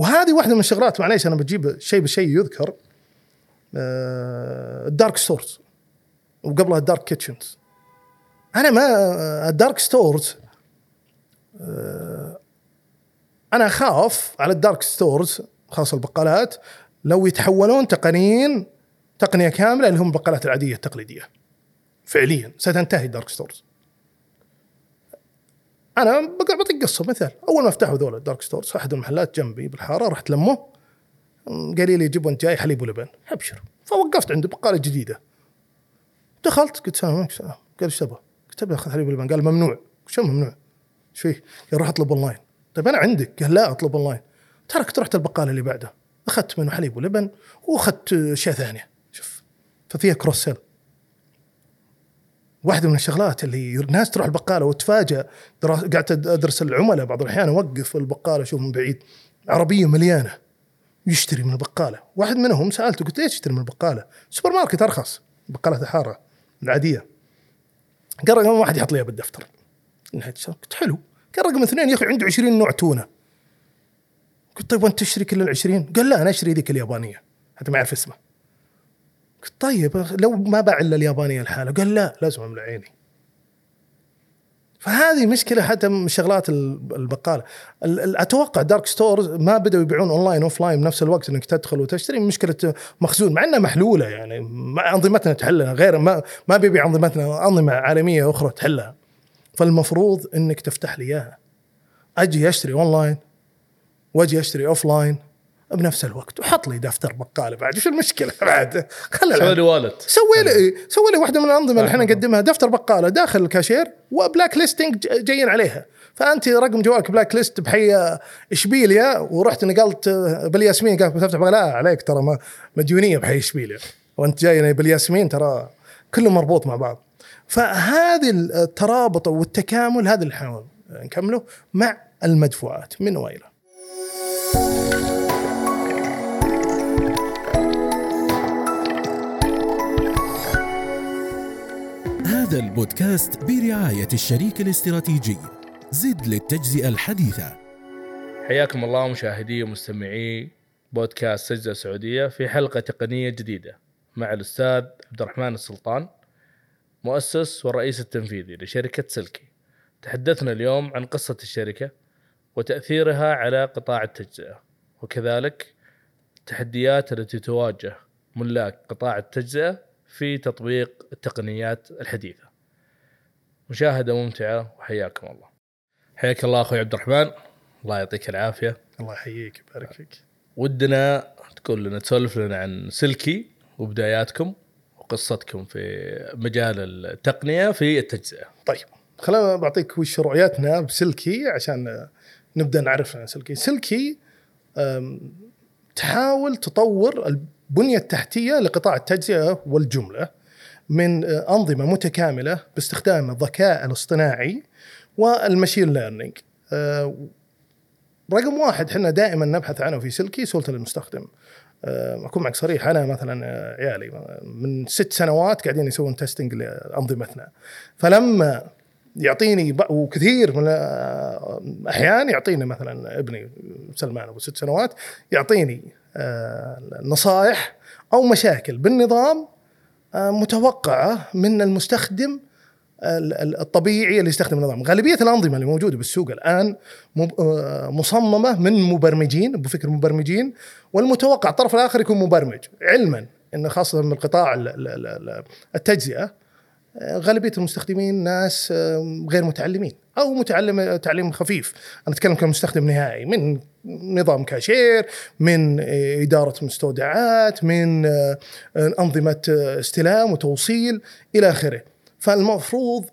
وهذه واحدة من الشغلات معليش أنا بجيب شيء بشيء يذكر آه، ال dark stores وقبلها ال dark kitchens. أنا ما ال dark stores آه، أنا أخاف على ال dark stores خاصة البقالات لو يتحولون تقنيا تقنية كاملة اللي هم البقالات العادية التقليدية فعليا. ستنتهي ال dark stores. أنا بعطيك قصة. مثال أول ما فتحوا ذول ال dark stores أحد المحلات جنبي بالحارة رحت لمه قال لي جيب وانت جاي حليب ولبن. أبشر. فوقفت عنده بقالة جديدة. دخلت قلت سلام عليكم سلام. قال إيش تبغى؟ قلت أبي أخذ حليب ولبن. قال ممنوع. شو ممنوع؟ إيش فيه؟ قال روح اطلب أونلاين. طيب أنا عندك. قال لا أطلب أونلاين. تركت رحت البقالة اللي بعده أخذت منه حليب ولبن وأخذت اشياء ثانية شوف ففيها cross sell واحدة من الشغلات اللي الناس تروح البقالة وتفاجئ درا- قعدت أدرس العملاء بعض الأحيان أوقف البقالة أشوف من بعيد. عربية مليانة يشتري من البقالة. واحد منهم سألته قلت ليش تشتري من البقالة؟ سوبر ماركت أرخص. بقالات الحاره العادية. قال رقم واحد يحط لي بالدفتر. قلت حلو. قال رقم اثنين يا أخي عنده 20 نوع تونة. قلت طيب وأنت تشتري كل ال 20 قال لا أنا أشتري ذيك اليابانية. حتى ما أعرف اسمها قلت طيب لو ما باع الا اليابانية لحالها قال لا لازم املى عيني. فهذه مشكلة حتى من شغلات ال- البقالة. ال- ال- أتوقع dark stores ما بدأوا يبيعون online offline بنفس الوقت إنك تدخل وتشتري مشكلة مخزون مع إنها محلولة يعني أنظمتنا تحلها غير ما ما بيبيع أنظمتنا أنظمة عالمية أخرى تحلها. فالمفروض إنك تفتح لي إياها. أجي أشتري اونلاين وأجي أشتري offline بنفس الوقت. وحط لي دفتر بقالة بعد. وش المشكلة بعد؟ خلي سوي لي wallet سوي لي سوي لي واحدة من الأنظمة اللي إحنا نقدمها. دفتر بقالة داخل الكاشير و blacklisting جايين عليها. فأنت رقم جوالك blacklist بحي إشبيليا ورحت نقلت بالياسمين. قلت بتفتح لا عليك ترى ما- مديونية بحي إشبيليا. وأنت جاي بالياسمين ترى كله مربوط مع بعض. فهذه الترابط والتكامل هذا اللي نحاول نكمله مع المدفوعات. من والى هذا البودكاست برعاية الشريك الاستراتيجي. زد للتجزئة الحديثة. حياكم الله مشاهدي ومستمعي بودكاست سجدة سعودية في حلقة تقنية جديدة مع الأستاذ عبد الرحمن السلطان مؤسس والرئيس التنفيذي لشركة سلكي. تحدثنا اليوم عن قصة الشركة وتأثيرها على قطاع التجزئة وكذلك التحديات التي تواجه ملاك قطاع التجزئة في تطبيق التقنيات الحديثة. مشاهدة ممتعة وحياكم الله. حياك الله أخوي عبد الرحمن. الله يعطيك العافية. الله يحييك ويبارك فيك. ودنا تقول لنا تسولف لنا عن سلكي وبداياتكم وقصتكم في مجال التقنية في التجزئة. طيب خلينا بعطيك وش رؤيتنا بسلكي عشان نبدأ نعرف عن سلكي. سلكي تحاول تطور البنيه التحتيه لقطاع التجزئة والجملة من أنظمة متكاملة باستخدام الذكاء الاصطناعي والمشين ليرنينج. أه، رقم واحد إحنا دائما نبحث عنه في سلكي سهوله المستخدم. أه، أكون معك صريح أنا مثلا عيالي من ست سنوات قاعدين يسوون تيستنج لأنظمتنا. فلما يعطيني وكثير من الاحيان يعطيني مثلا ابني سلمان أبو ست سنوات يعطيني آه، نصائح أو مشاكل. بالنظام آه، متوقعة من المستخدم ال- ال- الطبيعي اللي يستخدم النظام. غالبية الأنظمة اللي موجودة بالسوق الآن مب- آه، مصممة من مبرمجين بفكر مبرمجين والمتوقع الطرف الآخر يكون مبرمج. علما إنه خاصة من القطاع ال- غالبية المستخدمين ناس غير متعلمين أو متعلم تعليم خفيف. أنا أتكلم كمستخدم نهائي من نظام كاشير من إدارة مستودعات من أنظمة آه، استلام وتوصيل إلى آخره. فالمفروض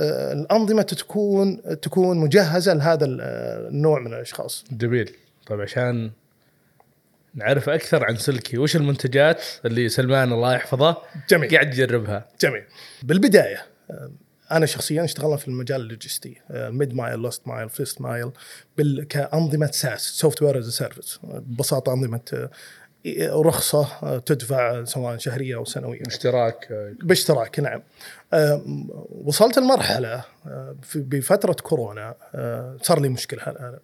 آه، الأنظمة تكون تكون مجهزة لهذا آه، النوع من الأشخاص. جميل. طيب عشان نعرف أكثر عن سلكي. وش المنتجات اللي سلمان الله يحفظه؟ جميل. قاعد يجربها. جميل. بالبداية آه، أنا شخصيا اشتغلنا في المجال اللوجستي mid mile last mile first mile كأنظمة SaaS software as a service ببساطة أنظمة آه، رخصة آه، تدفع سواء شهرية أو سنوية. اشتراك آه، باشتراك نعم. وصلت لمرحله في- بفترة كورونا صار لي هلا.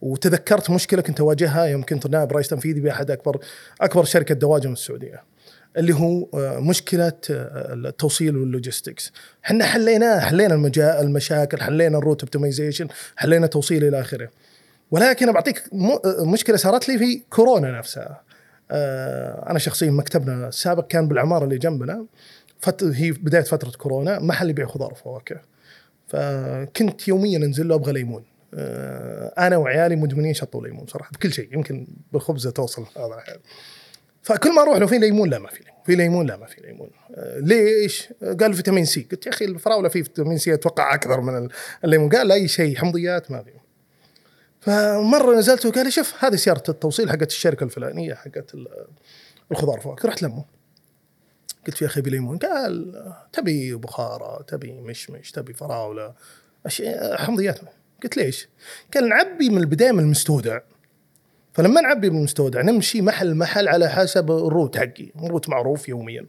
وتذكرت مشكلة كنت أواجهها يوم كنت نائب رئيس تنفيذي باحد اكبر أكبر شركة دواجن في السعودية. اللي هو آه، مشكلة آه، التوصيل وال logistics. إحنا حلينا المجا... المشاكل، حلينا ال route optimization، حلينا توصيل إلى آخره. ولكن بعطيك. آه، مشكلة صارت لي في كورونا نفسها. أنا شخصيا مكتبنا السابق كان بالعمارة اللي جنبنا فت... هي بداية فترة كورونا محل يبيع خضار وفواكه. فكنت يوميا أنزل له أبغى ليمون. آه، أنا وعيالي مدمنين شطة وليمون صراحة بكل شيء يمكن بالخبزه توصل هذا. فكل ما أروح له في ليمون لا ما في ليمون في ليمون لا ما في ليمون. آه، ليش؟ قال فيتامين C. قلت يا أخي الفراولة فيه فيتامين C أتوقع أكثر من الليمون. قال أي شيء حمضيات ما في فمرة نزلت وقال لي شوف هذه سيارة التوصيل حقت الشركة الفلانية حقت ال- الخضار فواكه رحت لمه قلت يا أخي بليمون. قال تبي بخارة تبي مشمش تبي فراولة أشياء حمضيات. قلت ليش؟ قال نعبي من البداية من المستودع. فلما نعبي من المستودع نمشي محل محل على حسب الروت حقي. الروت معروف يوميا.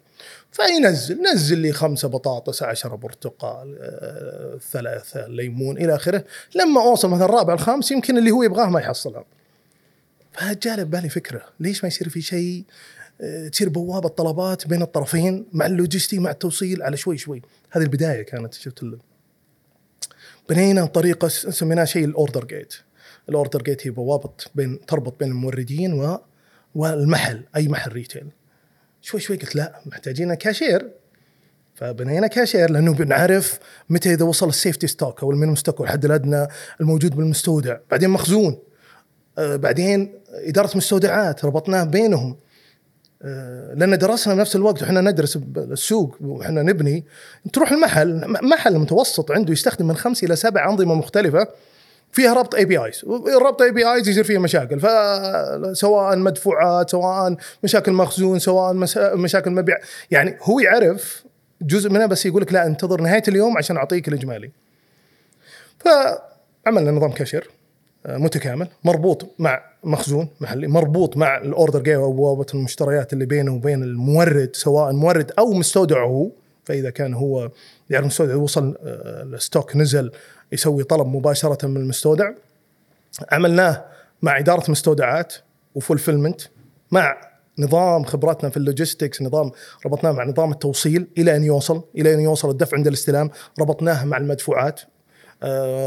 فينزل نزل لي خمسة بطاطس عشرة برتقال آه، ثلاثة ليمون إلى آخره. لما أوصل مثلا الرابع الخامس يمكن اللي هو يبغاه ما يحصلها فجاء ببالي فكرة. ليش ما يصير في شيء آه، تصير بوابة طلبات بين الطرفين مع اللوجستي مع التوصيل على شوي شوي. هذه البداية كانت شفت بنينا طريقة س- سميناها شيء ال order gate ال order gate هي بوابة بين تربط بين الموردين و والمحل أي محل retail شوي شوي قلت لا محتاجين كاشير فبنينا كاشير لأنه بنعرف متى إذا وصل ال safety stock أو ال minimum stock والحد الأدنى الموجود بالمستودع. بعدين مخزون. آه بعدين إدارة مستودعات ربطناه بينهم. لأن درسنا بنفس الوقت وحنا ندرس السوق وحنا نبني. تروح المحل محل متوسط عنده يستخدم من خمس إلى سبع أنظمة مختلفة فيها ربط اي بي ايز ربط اي بي ايز يصير فيها مشاكل فسواء مدفوعات سواء مشاكل مخزون سواء مشاكل مبيع. يعني هو يعرف جزء منها بس يقول لك لا انتظر نهاية اليوم عشان أعطيك الإجمالي. فعملنا نظام آه، متكامل مربوط مع مخزون محلي مربوط مع ال order جاي أو بوابه المشتريات اللي بينه وبين المورد سواء مورد أو مستودعه. فإذا كان هو يعني المستودع وصل آه، ال stock نزل يسوي طلب مباشرة من المستودع. عملناه مع إدارة مستودعات و fulfillment مع نظام خبراتنا في ال logistics نظام ربطناه مع نظام التوصيل إلى أن يوصل إلى أن يوصل الدفع عند الاستلام ربطناه مع المدفوعات.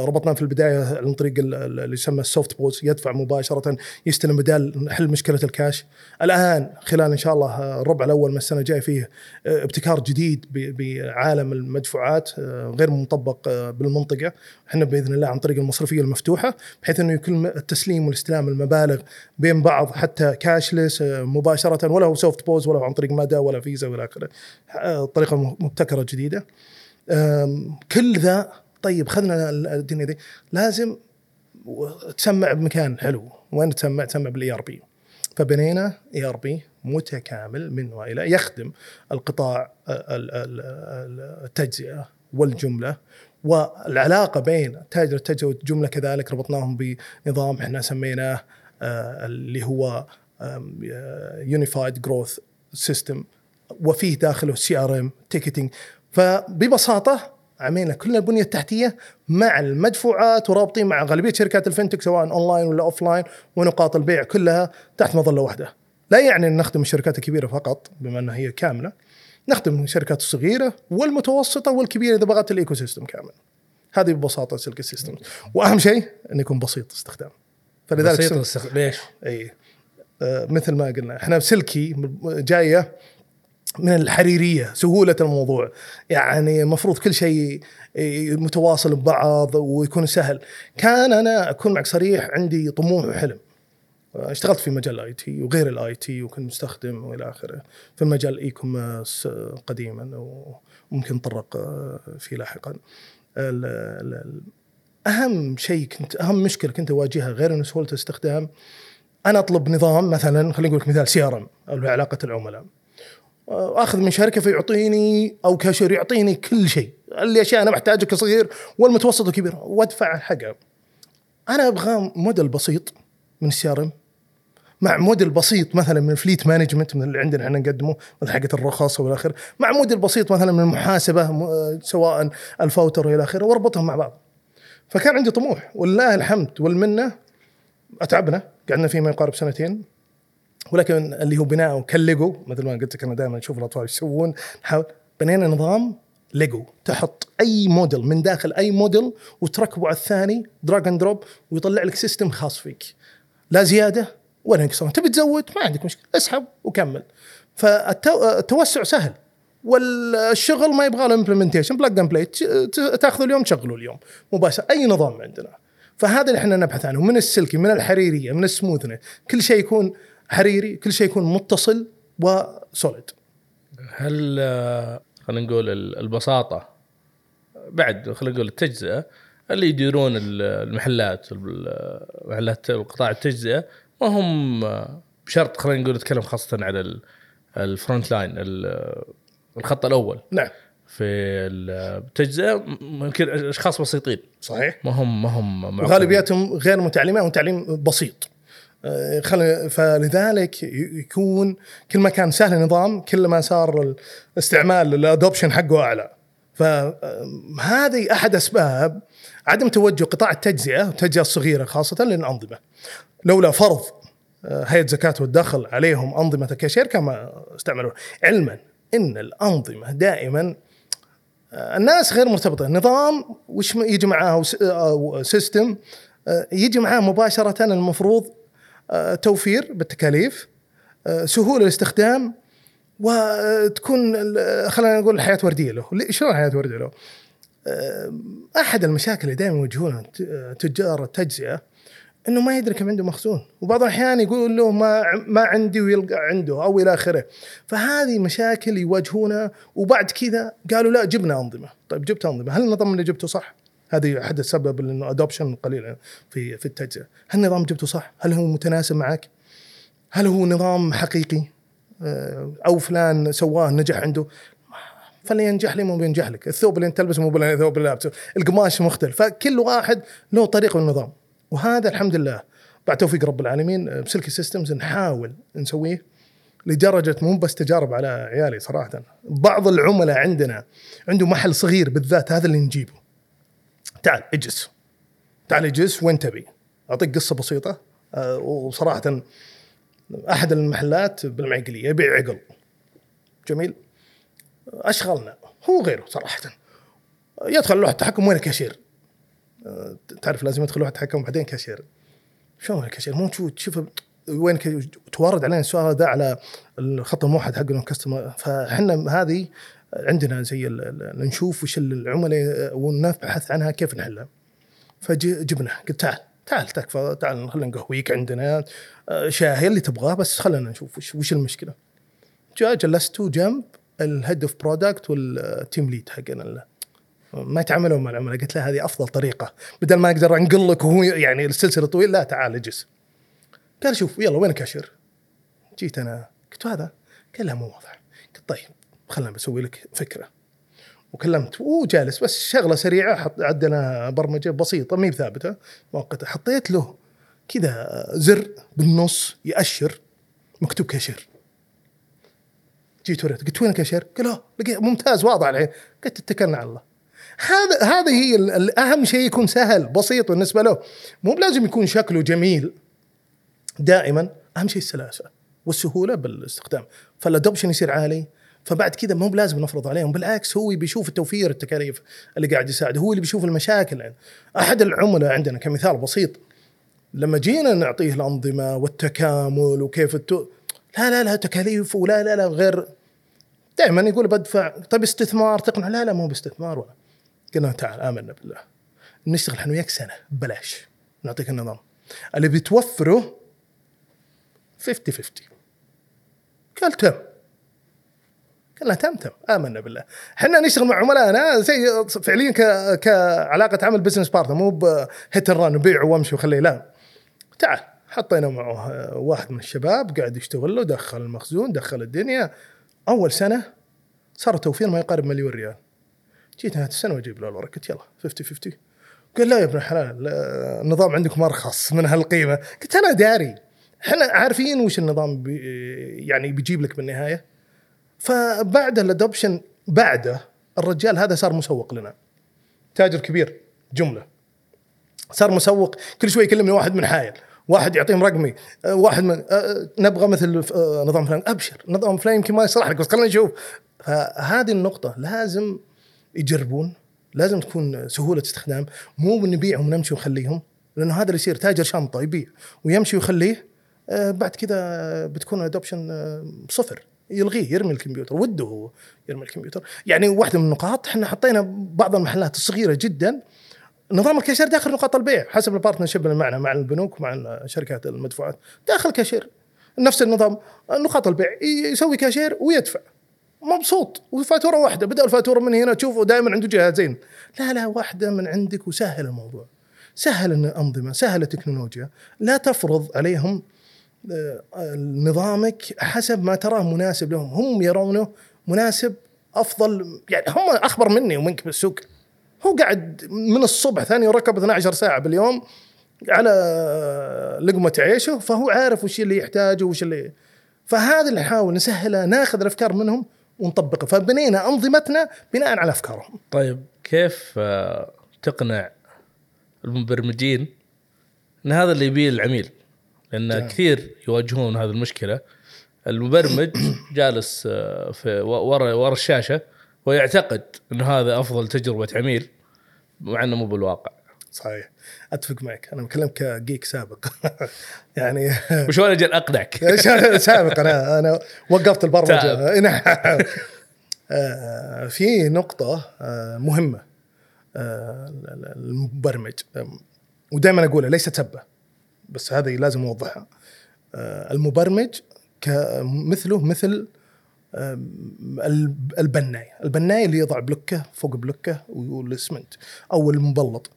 ربطناه في البداية عن طريق ال- ال- اللي يسمى ال SoftPOS يدفع مباشرة يستلم بدال نحل مشكلة الكاش. الآن خلال إن شاء الله آه، الربع الأول من السنة الجاية فيه آه، ابتكار جديد بعالم المدفوعات آه، غير مطبق آه، بالمنطقة. إحنا بإذن الله عن طريق المصرفية المفتوحة بحيث إنه يكون التسليم والاستلام المبالغ بين بعض حتى cashless آه، مباشرة ولا هو SoftPOS ولا هو عن طريق مدى ولا فيزا ولا آخره. آه، طريقة مبتكرة جديدة. كل ذا طيب خذنا الدنيا دي لازم تسمع بمكان حلو. وين تسمع؟ تسمع بالاي ار بي فبنينا ERP متكامل من وإلى يخدم القطاع ال- ال- ال- التجزئة والجملة والعلاقة بين تاجر التجزئة والجملة كذلك ربطناهم بنظام إحنا سميناه آه، اللي هو unified growth system وفيه داخله CRM ticketing فببساطة عملنا كل البنية التحتية مع المدفوعات ورابطين مع غالبية شركات ال fintech سواء أونلاين ولا offline ونقاط البيع كلها تحت مظلة واحدة. لا يعني أن نخدم الشركات الكبيرة فقط بما أنها هي كاملة نخدم الشركات الصغيرة والمتوسطة والكبيرة إذا بغت ال ecosystem كامل. هذه ببساطة silk ال system وأهم شيء انه يكون بسيط استخدام. فلذلك بسيط الاستخ- ليش؟ اي آه، مثل ما قلنا إحنا silky جاية من الحريرية سهولة الموضوع. يعني المفروض كل شيء إيه، متواصل ببعض ويكون سهل. كان أنا أكون معك صريح عندي طموح وحلم. اشتغلت في مجال ال IT وغير ال IT وكنت مستخدم وإلى آخره. في مجال ال e-commerce قديما وممكن نتطرق آه، فيه لاحقا. أهم شيء كنت أهم مشكلة كنت أواجهها غير انه سهولة الاستخدام أنا أطلب نظام مثلا خلينا نقول لك مثال CRM أو علاقة العملاء. أخذ من شركة فيعطيني أو كاشير يعطيني كل شيء. الأشياء أنا محتاجها كصغير والمتوسط والكبير وأدفع حقها أنا أبغى module بسيط من ال CRM. مع module بسيط مثلا من ال fleet management من اللي عندنا إحنا نقدمه مثل حقة الرخص والى آخره. مع module بسيط مثلا من المحاسبة سواء الفوترة والى آخره. وأربطهم مع بعض. فكان عندي طموح. ولله الحمد والمنة أتعبنا. قعدنا فيه ما يقارب سنتين. ولكن اللي هو بناءه كالليجو مثل ما قلت لك أنا دائما أشوف الأطفال يسوون نحاول بنينا نظام ليجو. تحط أي module من داخل أي module وتركبه على الثاني drag and drop ويطلع لك system خاص فيك. لا زيادة ولا نقصان تبي تزود؟ ما عندك مشكلة. اسحب وكمل. فالتوسع سهل. والشغل ما يبغى له implementation plug and play تاخذه اليوم تشغله اليوم. مباشرة. أي نظام عندنا. فهذا اللي إحنا نبحث عنه. من ال silky من الحريرية من ال smoothness كل شيء يكون حريري كل شيء يكون متصل و solid. هل آه، خلينا نقول ال- البساطة بعد خلينا نقول التجزئة اللي يديرون ال- المحلات محلات قطاع التجزئة ما هم آه، بشرط خلينا نقول نتكلم خاصة على ال- ال front line ال- الخط الأول. نعم. في التجزئة ممكن أشخاص بسيطين. صحيح. ما هم ما هم معقدين. وغالبيتهم غير متعلمة أو تعليم بسيط. خل... فلذلك يكون كل ما كان سهل النظام كل ما صار الاستعمال ال adoption حقه أعلى. فهذه أحد أسباب عدم توجه قطاع التجزئة والتجزئه الصغيرة خاصة للأنظمة. لولا فرض آه، هيئة زكاة والدخل عليهم أنظمة الكاشير كان ما استعملوا علما إن الأنظمة دائما الناس غير مرتبطة. النظام وش يجي معاه system آه، يجي معاه مباشرة. المفروض آه، توفير بالتكاليف آه، سهولة الاستخدام وتكون خلينا نقول الحياة وردية له. شلون الحياة وردية له؟ آه، أحد المشاكل اللي دائما يواجهونها تجار التجزئة إنه ما يدري كم عنده مخزون. وبعض الأحيان يقول له ما ما عندي ويلقى عنده أو إلى آخره. فهذه مشاكل يواجهونها وبعد كذا قالوا لا جبنا أنظمة. طيب جبت أنظمة. هل النظام اللي جبته صح؟ هذه أحد السبب انه ادوبشن قليل في في التجزئة. هل النظام جبته صح؟ هل هو متناسب معك؟ هل هو نظام حقيقي؟ آه، أو فلان سواه نجح عنده؟ فاللي ينجح لي مو بينجح لك. الثوب اللي أنت تلبسه مو بالثوب اللي لابسه القماش مختلف. فكل واحد له طريقه والنظام وهذا الحمد لله. بعد توفيق رب العالمين آه، بسلكي سيستمز نحاول نسويه لدرجة مو بس تجارب على عيالي صراحة. بعض العملاء عندنا عنده محل صغير بالذات هذا اللي نجيبه. تعال اجلس. تعال اجلس وين تبي؟ اعطيك قصة بسيطة. آه، وصراحة أحد المحلات بالمعقلية يبيع عقل. جميل. أشغلنا. هو غيره صراحة. يدخل لوحه تحكم وين الكاشير؟ أه، تعرف لازم يدخل لوحه تحكم بعدين كاشير. شلون الكاشير؟ مو تشوف تشوف وين توارد علينا السؤال هذا على الخط الموحد customer فاحنا هذه عندنا زي نشوف وش العملاء ونبحث عنها كيف نحلها. فجبنا قلت تعال تعال تكفى تعال خلينا نقهويك عندنا. أه، شاهي اللي تبغاه بس خلينا نشوف وش, وش المشكلة. جاء جلسته جنب ال head of product وال team lead حقنا ما يتعاملون مع العملاء. قلت له هذه أفضل طريقة. بدل ما أقدر انقل لك وهو يعني السلسلة طويل لا تعال اجلس. قال شوف يلا وين الكاشير؟ جيت أنا. قلت هذا؟ قال لا مو واضح. قلت طيب. خلنا بسوي لك فكرة. وكلمت وجالس بس شغلة سريعة حط عندنا برمجة بسيطة ما هي ثابتة. مؤقته حطيت له كذا زر بالنص يأشر مكتوب كاشير. جيت وريت قلت وين الكاشير؟ قال آه ممتاز واضح الحين. قلت اتكلنا على الله. هذا هذه هي أهم شيء يكون سهل بسيط بالنسبة له. مو بلازم يكون شكله جميل. دائما أهم شيء السلاسة والسهولة بالاستخدام. فال adoption يصير عالي فبعد كذا مو بلازم نفرض عليهم بالعكس هو بيشوف التوفير التكاليف اللي قاعد يساعده هو اللي بيشوف المشاكل. أحد العملاء عندنا كمثال بسيط لما جينا نعطيه الأنظمة والتكامل وكيف التو... لا لا لا تكاليف ولا لا لا غير. دائما يقول بدفع طيب استثمار تقنع لا لا مو باستثمار ولا. قلنا تعال آمنا بالله. نشتغل إحنا وياك سنة ببلاش نعطيك النظام. اللي بتوفره 50 50 قال تم قلنا تم آمنا بالله. إحنا نشتغل مع عملائنا زي فعليا ك- كعلاقة عمل business partner مو ب hit and run بيع وامشي وخليه لا. تعال حطينا معه آه، واحد من الشباب قاعد يشتغل له دخل المخزون دخل الدنيا. أول سنة صار توفير ما يقارب مليون ريال. جيت نهاية السنة وأجيب له الورق قلت يلا 50 50 قال لا يا ابن الحلال لا، النظام عندكم ارخص من هالقيمة. قلت أنا داري. إحنا عارفين وش النظام بي يعني بيجيب لك بالنهاية. فبعد الادوبشن بعده الرجال هذا صار مسوق لنا. تاجر كبير جملة. صار مسوق كل شوي يكلمني واحد من حايل واحد يعطيهم رقمي آه، واحد من آه، نبغى مثل آه، نظام فلان أبشر نظام فلان يمكن ما يصلح لك بس خلينا نشوف. فهذه النقطة لازم يجربون لازم تكون سهولة استخدام مو بنبيعهم ونمشي ونخليهم لأنه هذا اللي يصير تاجر شنطه يبيع ويمشي ويخليه آه، بعد كذا بتكون ال adoption صفر. يلغيه يرمي الكمبيوتر وده هو يرمي الكمبيوتر. يعني واحدة من النقاط إحنا حطينا بعض المحلات الصغيرة جدا نظام الكاشير داخل نقاط البيع حسب ال partnership اللي معنا مع البنوك ومع شركات المدفوعات داخل كاشير. نفس النظام نقاط البيع يسوي كاشير ويدفع. مبسوط وفاتورة واحدة بدأ الفاتورة من هنا تشوفه دائما عنده جهازين لا لا واحدة من عندك وسهل الموضوع. سهل الانظمه سهل التكنولوجيا لا تفرض عليهم نظامك حسب ما تراه مناسب لهم. هم يرونه مناسب أفضل يعني هم أخبر مني ومنك بالسوق. هو قاعد من الصبح ثاني ركب 12 ساعة باليوم على لقمة عيشه فهو عارف وش اللي يحتاجه وش اللي فهذا اللي نحاول نسهله ناخذ الأفكار منهم ونطبقها فبنينا أنظمتنا بناء على أفكارهم. طيب كيف آه، تقنع المبرمجين إن هذا اللي يبيه العميل؟ لأن نعم. كثير يواجهون هذه المشكلة. المبرمج جالس آه، في ورا ورا الشاشة ويعتقد انه هذا أفضل تجربة عميل مع إنه مو بالواقع. صحيح. أتفق معك. أنا بكلمك كجيك سابق. يعني وشلون أجل أقنعك؟ سابق. أنا أنا وقفت البرمجة. نعم. آه، في نقطة آه، مهمة المبرمج. ودائما أقولها ليست سبه بس هذه لازم اوضحها المبرمج مثله مثل البناي. البناي اللي يضع بلوكه فوق بلوكه والاسمنت أو المبلط.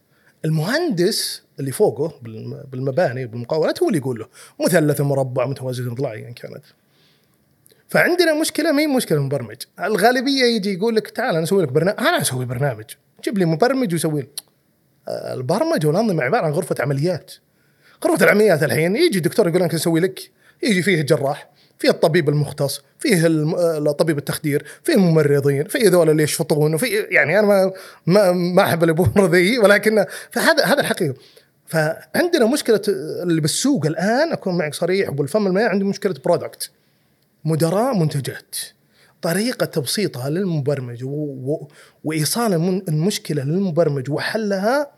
المهندس اللي فوقه بالمباني بالمقاولات هو اللي يقول له مثلث مربع متوازي ضلعي يعني كانت. فعندنا مشكلة ما هي مشكلة مبرمج الغالبية يجي يقول لك تعال أنا أسوي لك برنامج أنا أسوي برنامج. جيب لي مبرمج ويسوي لي البرمجه والأنظمة عبارة عن غرفة عمليات. غرفه العمليات الحين يجي دكتور يقول لك نسوي لك يجي فيه جراح فيه الطبيب المختص فيه طبيب التخدير فيه الممرضين فيه ذول اللي يشفطون وفي يعني أنا ما ما, ما أحب الأمور ذي ولكن فهذا هذا الحقيقة. فعندنا مشكلة اللي بالسوق الآن أكون معك صريح وبالفم الماء عندي مشكلة برودكت مدراء منتجات. طريقة تبسيطها للمبرمج و... و... وإيصال المشكلة للمبرمج وحلها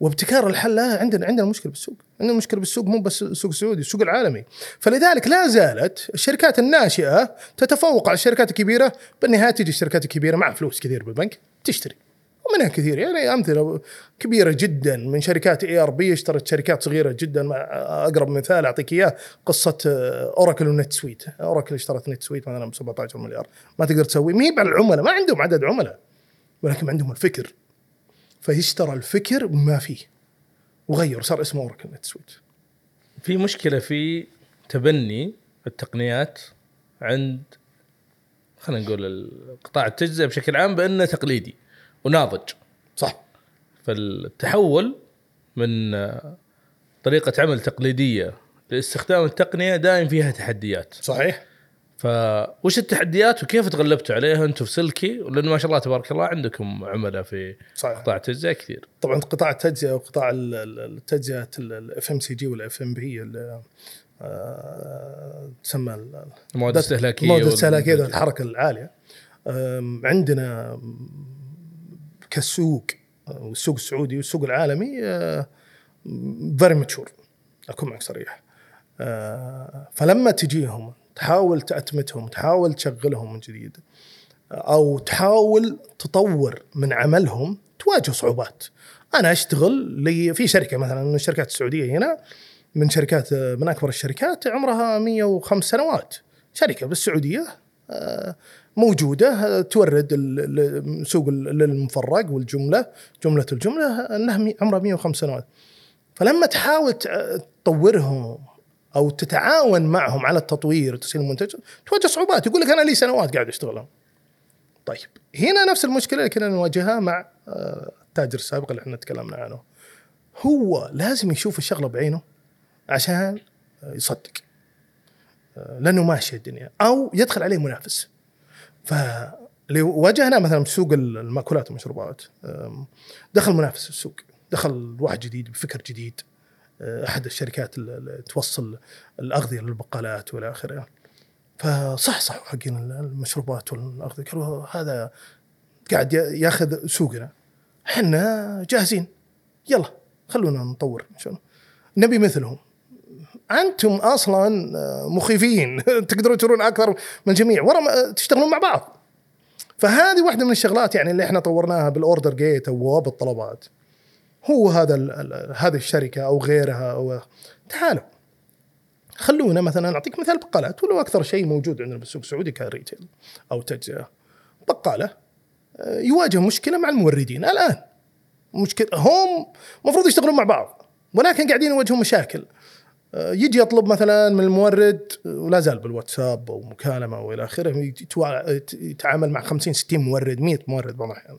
وابتكار الحل لها عندنا عندنا مشكلة بالسوق، عندنا مشكلة بالسوق مو بس السوق السعودي، السوق العالمي، فلذلك لا زالت الشركات الناشئة تتفوق على الشركات الكبيرة، بالنهاية تجي الشركات الكبيرة مع فلوس كثير بالبنك تشتري. ومنها كثير يعني أمثلة كبيرة جدا من شركات ERP اشترت شركات صغيرة جدا مع أقرب مثال أعطيك إياه قصة Oracle و NetSuite، Oracle اشترت NetSuite مثلا ب 17 مليار، ما تقدر تسوي. ما هي على العملاء ما عندهم عدد عملاء ولكن عندهم الفكر. فيشترى الفكر ما فيه. وغير صار اسمه اوراكل نت سويت في مشكلة في تبني التقنيات عند خلينا نقول قطاع التجزئة بشكل عام بأنه تقليدي وناضج. صح. فالتحول من طريقة عمل تقليدية لاستخدام التقنية دائم فيها تحديات. صحيح. فوش التحديات وكيف تغلبتوا عليها أنتم في سلكي؟ لأنه ما شاء الله تبارك الله عندكم عملاء في صحيح. قطاع التجزئه كثير. طبعا قطاع التجزئة وقطاع التجزئة ال FMCG وال F&B تسمى المواد الاستهلاكيه المواد الاستهلاكيه الحركة العالية. عندنا كسوق والسوق السعودي والسوق العالمي very immature أكون معك صريح. آه، فلما تجيهم تحاول تأتمتهم تحاول تشغلهم من جديد أو تحاول تطور من عملهم تواجه صعوبات. أنا أشتغل لي في شركة مثلا من الشركات السعودية هنا من شركات من أكبر الشركات عمرها 105 سنوات. شركة بالسعودية آه، موجودة تورد السوق للمفرق والجملة جملة الجملة انها عمرها 105 سنوات. فلما تحاول تطورهم أو تتعاون معهم على التطوير وتسهيل المنتج تواجه صعوبات يقول لك أنا لي سنوات قاعد اشتغلها طيب هنا نفس المشكلة اللي كنا نواجهها مع آه، التاجر السابق اللي إحنا تكلمنا عنه. هو لازم يشوف الشغلة بعينه عشان يصدق آه، لأنه ماشيه الدنيا أو يدخل عليه منافس. فاللي واجهنا مثلا في سوق المأكولات والمشروبات دخل منافس السوق دخل واحد جديد بفكر جديد. أحد الشركات اللي توصل الأغذية للبقالات والى آخره. فصحصحوا حقين المشروبات والأغذية قالوا هذا قاعد ياخذ سوقنا. إحنا جاهزين. يلا خلونا نطور نبي مثلهم. أنتم أصلا آه، مخيفين. تقدرون ترون أكثر من الجميع ورا تشتغلون مع بعض. فهذه واحدة من الشغلات يعني اللي إحنا طورناها بالأوردر جيت أو بوابه الطلبات هو هذا هذه الشركة أو غيرها أو تعالوا. خلونا مثلا أعطيك مثال بقالات ولو أكثر شيء موجود عندنا بالسوق السعودي كريتيل أو تجزئة. بقالة آه، يواجه مشكلة مع الموردين الآن. مشكلة هم المفروض يشتغلون مع بعض ولكن قاعدين يواجهون مشاكل. آه، يجي يطلب مثلا من المورد ولا زال بالواتساب أو مكالمة والى آخره يتعامل مع 50 60 مورد 100 مورد بعض الاحيان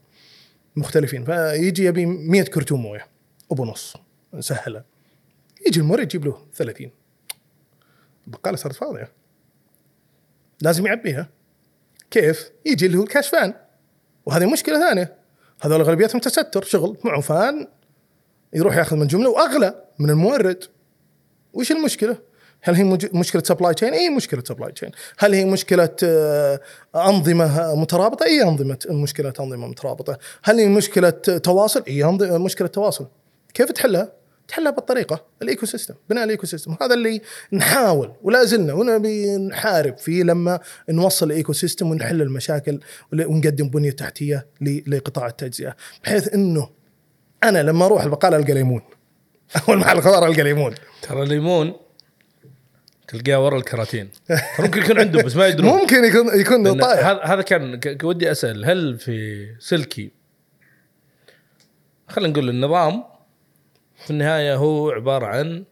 مختلفين. فيجي يبي 100 كرتون موية أبو نص نسهلها يجي المورد يجيب له 30 البقاله صارت فاضية. لازم يعبيها. كيف؟ يجي اللي هو ال cash van وهذه مشكلة ثانية. هذول أغلبيتهم تستر شغل معه فان. يروح ياخذ من جملة وأغلى من المورد. وش المشكلة؟ هل هي مشكلة supply chain؟ اي مشكلة supply chain. هل هي مشكلة آه، أنظمة مترابطة؟ اي أنظمة مشكلة أنظمة مترابطة. هل هي مشكلة تواصل؟ اي مشكلة تواصل. كيف تحلها؟ تحلها بالطريقة ال ecosystem، بناء ال ecosystem، هذا اللي نحاول ولا زلنا ونبي نحارب فيه لما نوصل ال ecosystem ونحل المشاكل ونقدم بنية تحتية لقطاع التجزئة، بحيث إنه أنا لما أروح البقالة ألقى ليمون أول محل خضار ألقى ليمون ترى الليمون تلقاه ورا الكراتين. ممكن يكون عنده بس ما يدرون. ممكن يكون يكون طايح. هذا كان ودي أسأل هل في سلكي؟ خلينا نقول النظام في النهاية هو عبارة عن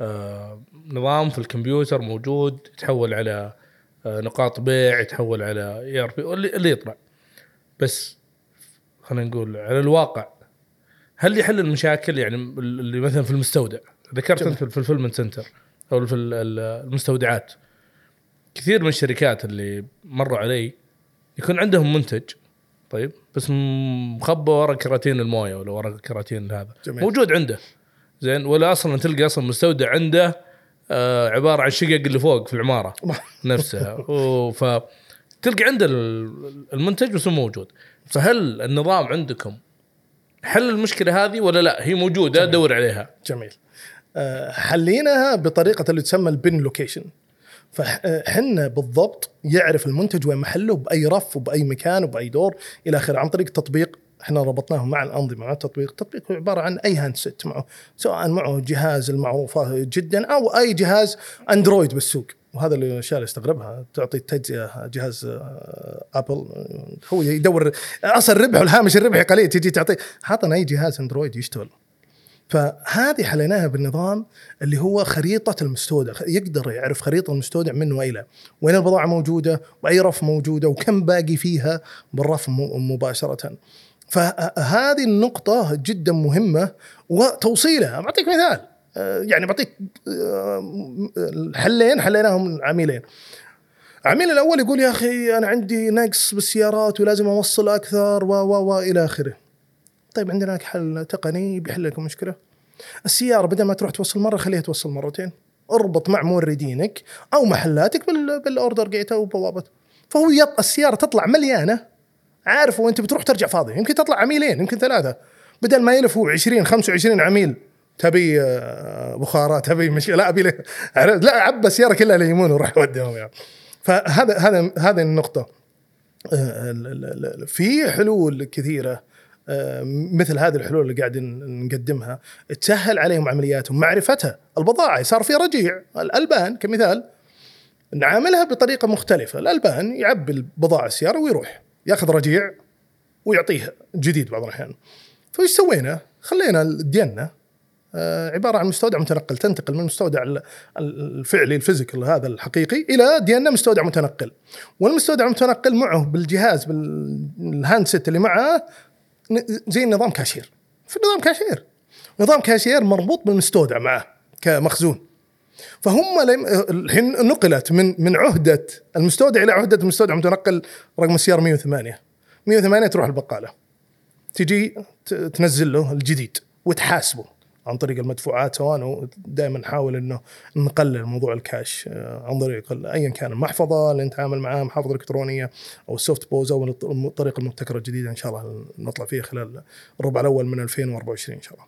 آه، نظام في الكمبيوتر موجود يتحول على آه، نقاط بيع يتحول على ERP اللي يطلع. بس خلينا نقول على الواقع هل يحل المشاكل؟ يعني اللي مثلا في المستودع. ذكرت. أنت في الفيلمنت سنتر أو في ال- ال- المستودعات. كثير من الشركات اللي مروا علي يكون عندهم منتج طيب بس مخبى ورا كراتين الموية ولا ورا كراتين هذا. جميل. موجود عنده. زين ولا أصلا تلقى أصلا مستودع عنده آه عبارة عن شقق اللي فوق في العمارة نفسها. ف تلقى عنده ال- المنتج بس مو موجود. فهل النظام عندكم حل المشكلة هذه ولا لا؟ هي موجودة دور عليها. جميل. حليناها بطريقة اللي تسمى ال bin location فحنا بالضبط يعرف المنتج وين محله بأي رف وبأي مكان وبأي دور إلى آخره عن طريق تطبيق. إحنا ربطناه مع الأنظمة مع التطبيق، التطبيق هو عبارة عن أي handset معه سواء معه جهاز المعروفه جدا أو أي جهاز Android بالسوق. وهذا اللي الأشياء اللي استغربها. تعطي التجزئه جهاز آه، Apple آه، هو يدور أصلا ربحه الهامش الربحي قليل تجي تعطيه حاطنا أي جهاز أندرويد يشتغل. فهذه حليناها بالنظام اللي هو خريطة المستودع. يقدر يعرف خريطة المستودع من وإلى. وين البضاعة موجودة؟ وأي رف موجودة؟ وكم باقي فيها بالرف م- مباشرة. فهذه النقطة جدا مهمة وتوصيلها. بعطيك مثال. آه، يعني بعطيك آه، حلين حليناهم عميلين. العميل الأول يقول يا أخي أنا عندي نقص بالسيارات ولازم أوصل أكثر. و و إلى آخره. طيب عندنا لك حل تقني بيحل لك المشكلة السيارة بدل ما تروح توصل مرة خليها توصل مرتين. اربط مع موردينك أو محلاتك بال بالاوردر جيت أو بوابه فهو يط... السيارة تطلع مليانة. عارف وانت بتروح ترجع فاضي. يمكن تطلع عميلين يمكن ثلاثة. بدل ما يلف هو 20 25 عميل. تبي آه، بخارات تبي مش لا أبي؟ لا عبى السيارة كلها ليمون وراح ودهم يعني. فهذا هذا هذه النقطة. آه، في حلول كثيرة. مثل هذه الحلول اللي قاعد نقدمها تسهل عليهم عملياتهم معرفتها البضائع صار في رجيع. الألبان كمثال نعاملها بطريقة مختلفة. الألبان يعبي البضاعة السيارة ويروح ياخذ رجيع ويعطيه جديد بعض الأحيان. فإيش سوينا؟ خلينا الدينه آه، عبارة عن مستودع متنقل تنتقل من المستودع ال- ال- الفعلي ال physical هذا الحقيقي إلى ديانا مستودع متنقل. والمستودع المتنقل معه بالجهاز بال handset اللي معه زي نظام كاشير. في نظام كاشير. نظام كاشير مربوط بالمستودع معه كمخزون. فهم الحين نقلت من من عهدة المستودع إلى عهدة المستودع المتنقل رقم السيارة 108 108 تروح البقالة. تجي تنزل له الجديد وتحاسبه. عن طريق المدفوعات سواء دائما نحاول إنه نقلل موضوع الكاش آه، عن طريق ايا كان المحفظة اللي نتعامل معها محافظ إلكترونية أو ال SoftPOS أو الط- الطريقة المبتكرة الجديدة إن شاء الله نطلع فيها خلال الربع الأول من 2024 إن شاء الله.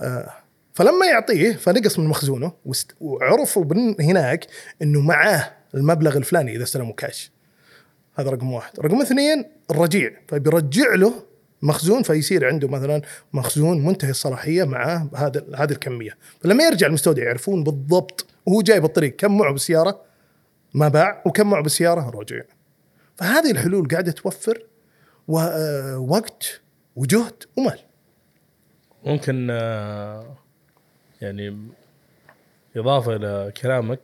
آه، فلما يعطيه فنقص من مخزونه وعرفوا هناك إنه معاه المبلغ الفلاني إذا استلموا كاش. هذا رقم واحد، رقم اثنين الرجيع فبيرجع له مخزون فيصير عنده مثلا مخزون منتهي الصلاحية مع هذا هذه الكمية، فلما يرجع المستودع يعرفون بالضبط وهو جاي بالطريق كم معه بالسيارة ما باع وكم معه بالسيارة رجع. فهذه الحلول قاعدة توفر وقت وجهد ومال. ممكن آه، يعني إضافة إلى كلامك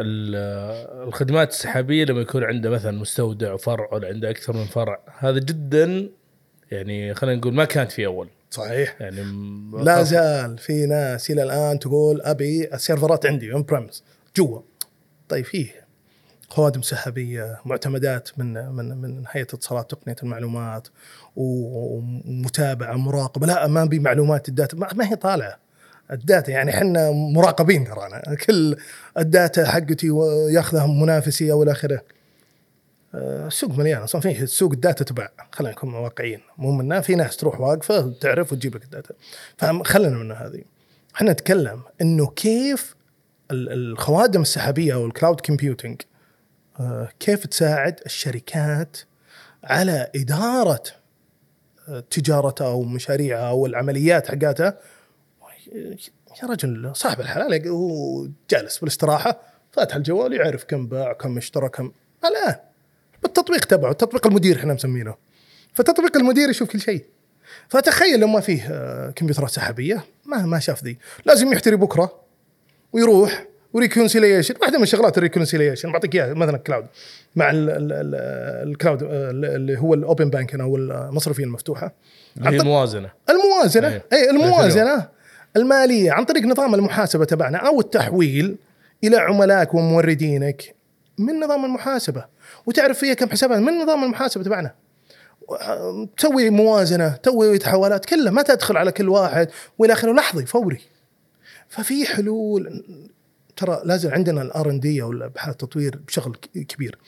الخدمات السحابية لما يكون عنده مثلا مستودع وفرع ولا عنده أكثر من فرع هذا جدا يعني خلينا نقول ما كانت في أول. صحيح. يعني م- لا زال في ناس إلى الآن تقول أبي السيرفرات عندي on-premise جوا. طيب فيه خوادم سحابية معتمدات من من من هيئة اتصالات تقنية المعلومات ومتابعة مراقبة. لا ما بي معلومات ال data ما هي طالعة. الداتا يعني إحنا مراقبين ترانا كل ال data حقتي ياخذها منافسي أو إلى آخره. آه، السوق مليان أصلا. فيه سوق ال data تباع خلينا نكون واقعيين. مو منا في ناس تروح واقفة تعرف وتجيب لك ال data. فخلنا من هذه. إحنا نتكلم إنه كيف ال- الخوادم السحابية أو ال cloud computing آه، كيف تساعد الشركات على إدارة آه، تجارتها أو مشاريعها أو العمليات حقاتها يا رجل صاحب الحلال هو جالس بالاستراحة فاتح الجوال يعرف كم باع كم اشترى كم الآن بالتطبيق تبعه التطبيق المدير إحنا مسمينه. فتطبيق المدير يشوف كل شيء. فتخيل لو ما فيه آه، كمبيوترات سحابية ما ما شاف ذي. لازم يحتري بكرة ويروح و reconciliation واحدة من شغلات ال reconciliation بعطيك إياها مثلا cloud مع ال- ال- ال- ال cloud آه، اللي هو ال open bank أو المصرفيه المفتوحة. اللي هي الموازنة. الموازنة. اي الموازنة. المالية عن طريق نظام المحاسبة تبعنا أو التحويل إلى عملائك وموردينك من نظام المحاسبة. وتعرف فيها كم حسابات من نظام المحاسبة تبعنا. تسوي موازنة تسوي تحولات كلها ما تدخل على كل واحد وإلى آخره لحظي فوري. ففي حلول ترى لازم عندنا ال R&D أو الابحاث التطوير بشغل كبير.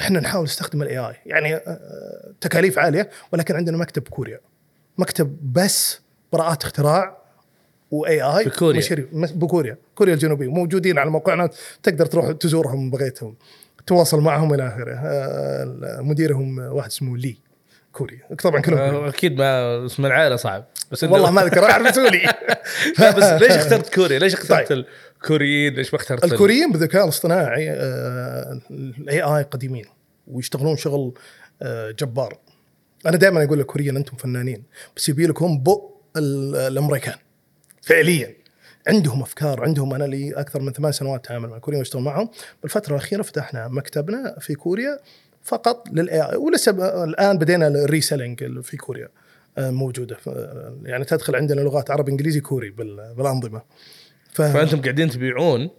إحنا نحاول نستخدم ال AI. يعني آه، تكاليف عالية ولكن عندنا مكتب كوريا. مكتب بس براءات اختراع و AI كوريا. مشاريع- مس- بكوريا. كوريا الجنوبية. موجودين على موقعنا تقدر تروح تزورهم بغيتهم. تواصل معهم إلى آخره. آه، مديرهم واحد اسمه لي. كوري طبعا كلهم. آه، أكيد ما اسم العائلة صعب. بس والله ما أذكر. أعرف سوري بس ليش اخترت كوريا؟ ليش اخترت طيب. الكوريين؟ ليش ما اخترت ال- الكوريين بالذكاء الاصطناعي ال AI قديمين ويشتغلون شغل آه، جبار. أنا دائما أقول للكوريين أنتم فنانين بس يبي لكم بؤ ال- الأمريكان. فعليا. عندهم أفكار عندهم أنا لي أكثر من ثمان سنوات أتعامل مع الكوريين وأشتغل معهم. بالفترة الأخيرة فتحنا مكتبنا في كوريا فقط لل AI ولسه الآن بدينا ال reselling في كوريا آه، موجودة. يعني تدخل عندنا لغات عربي إنجليزي كوري بال- بالأنظمة. ف... فأنتم قاعدين تبيعون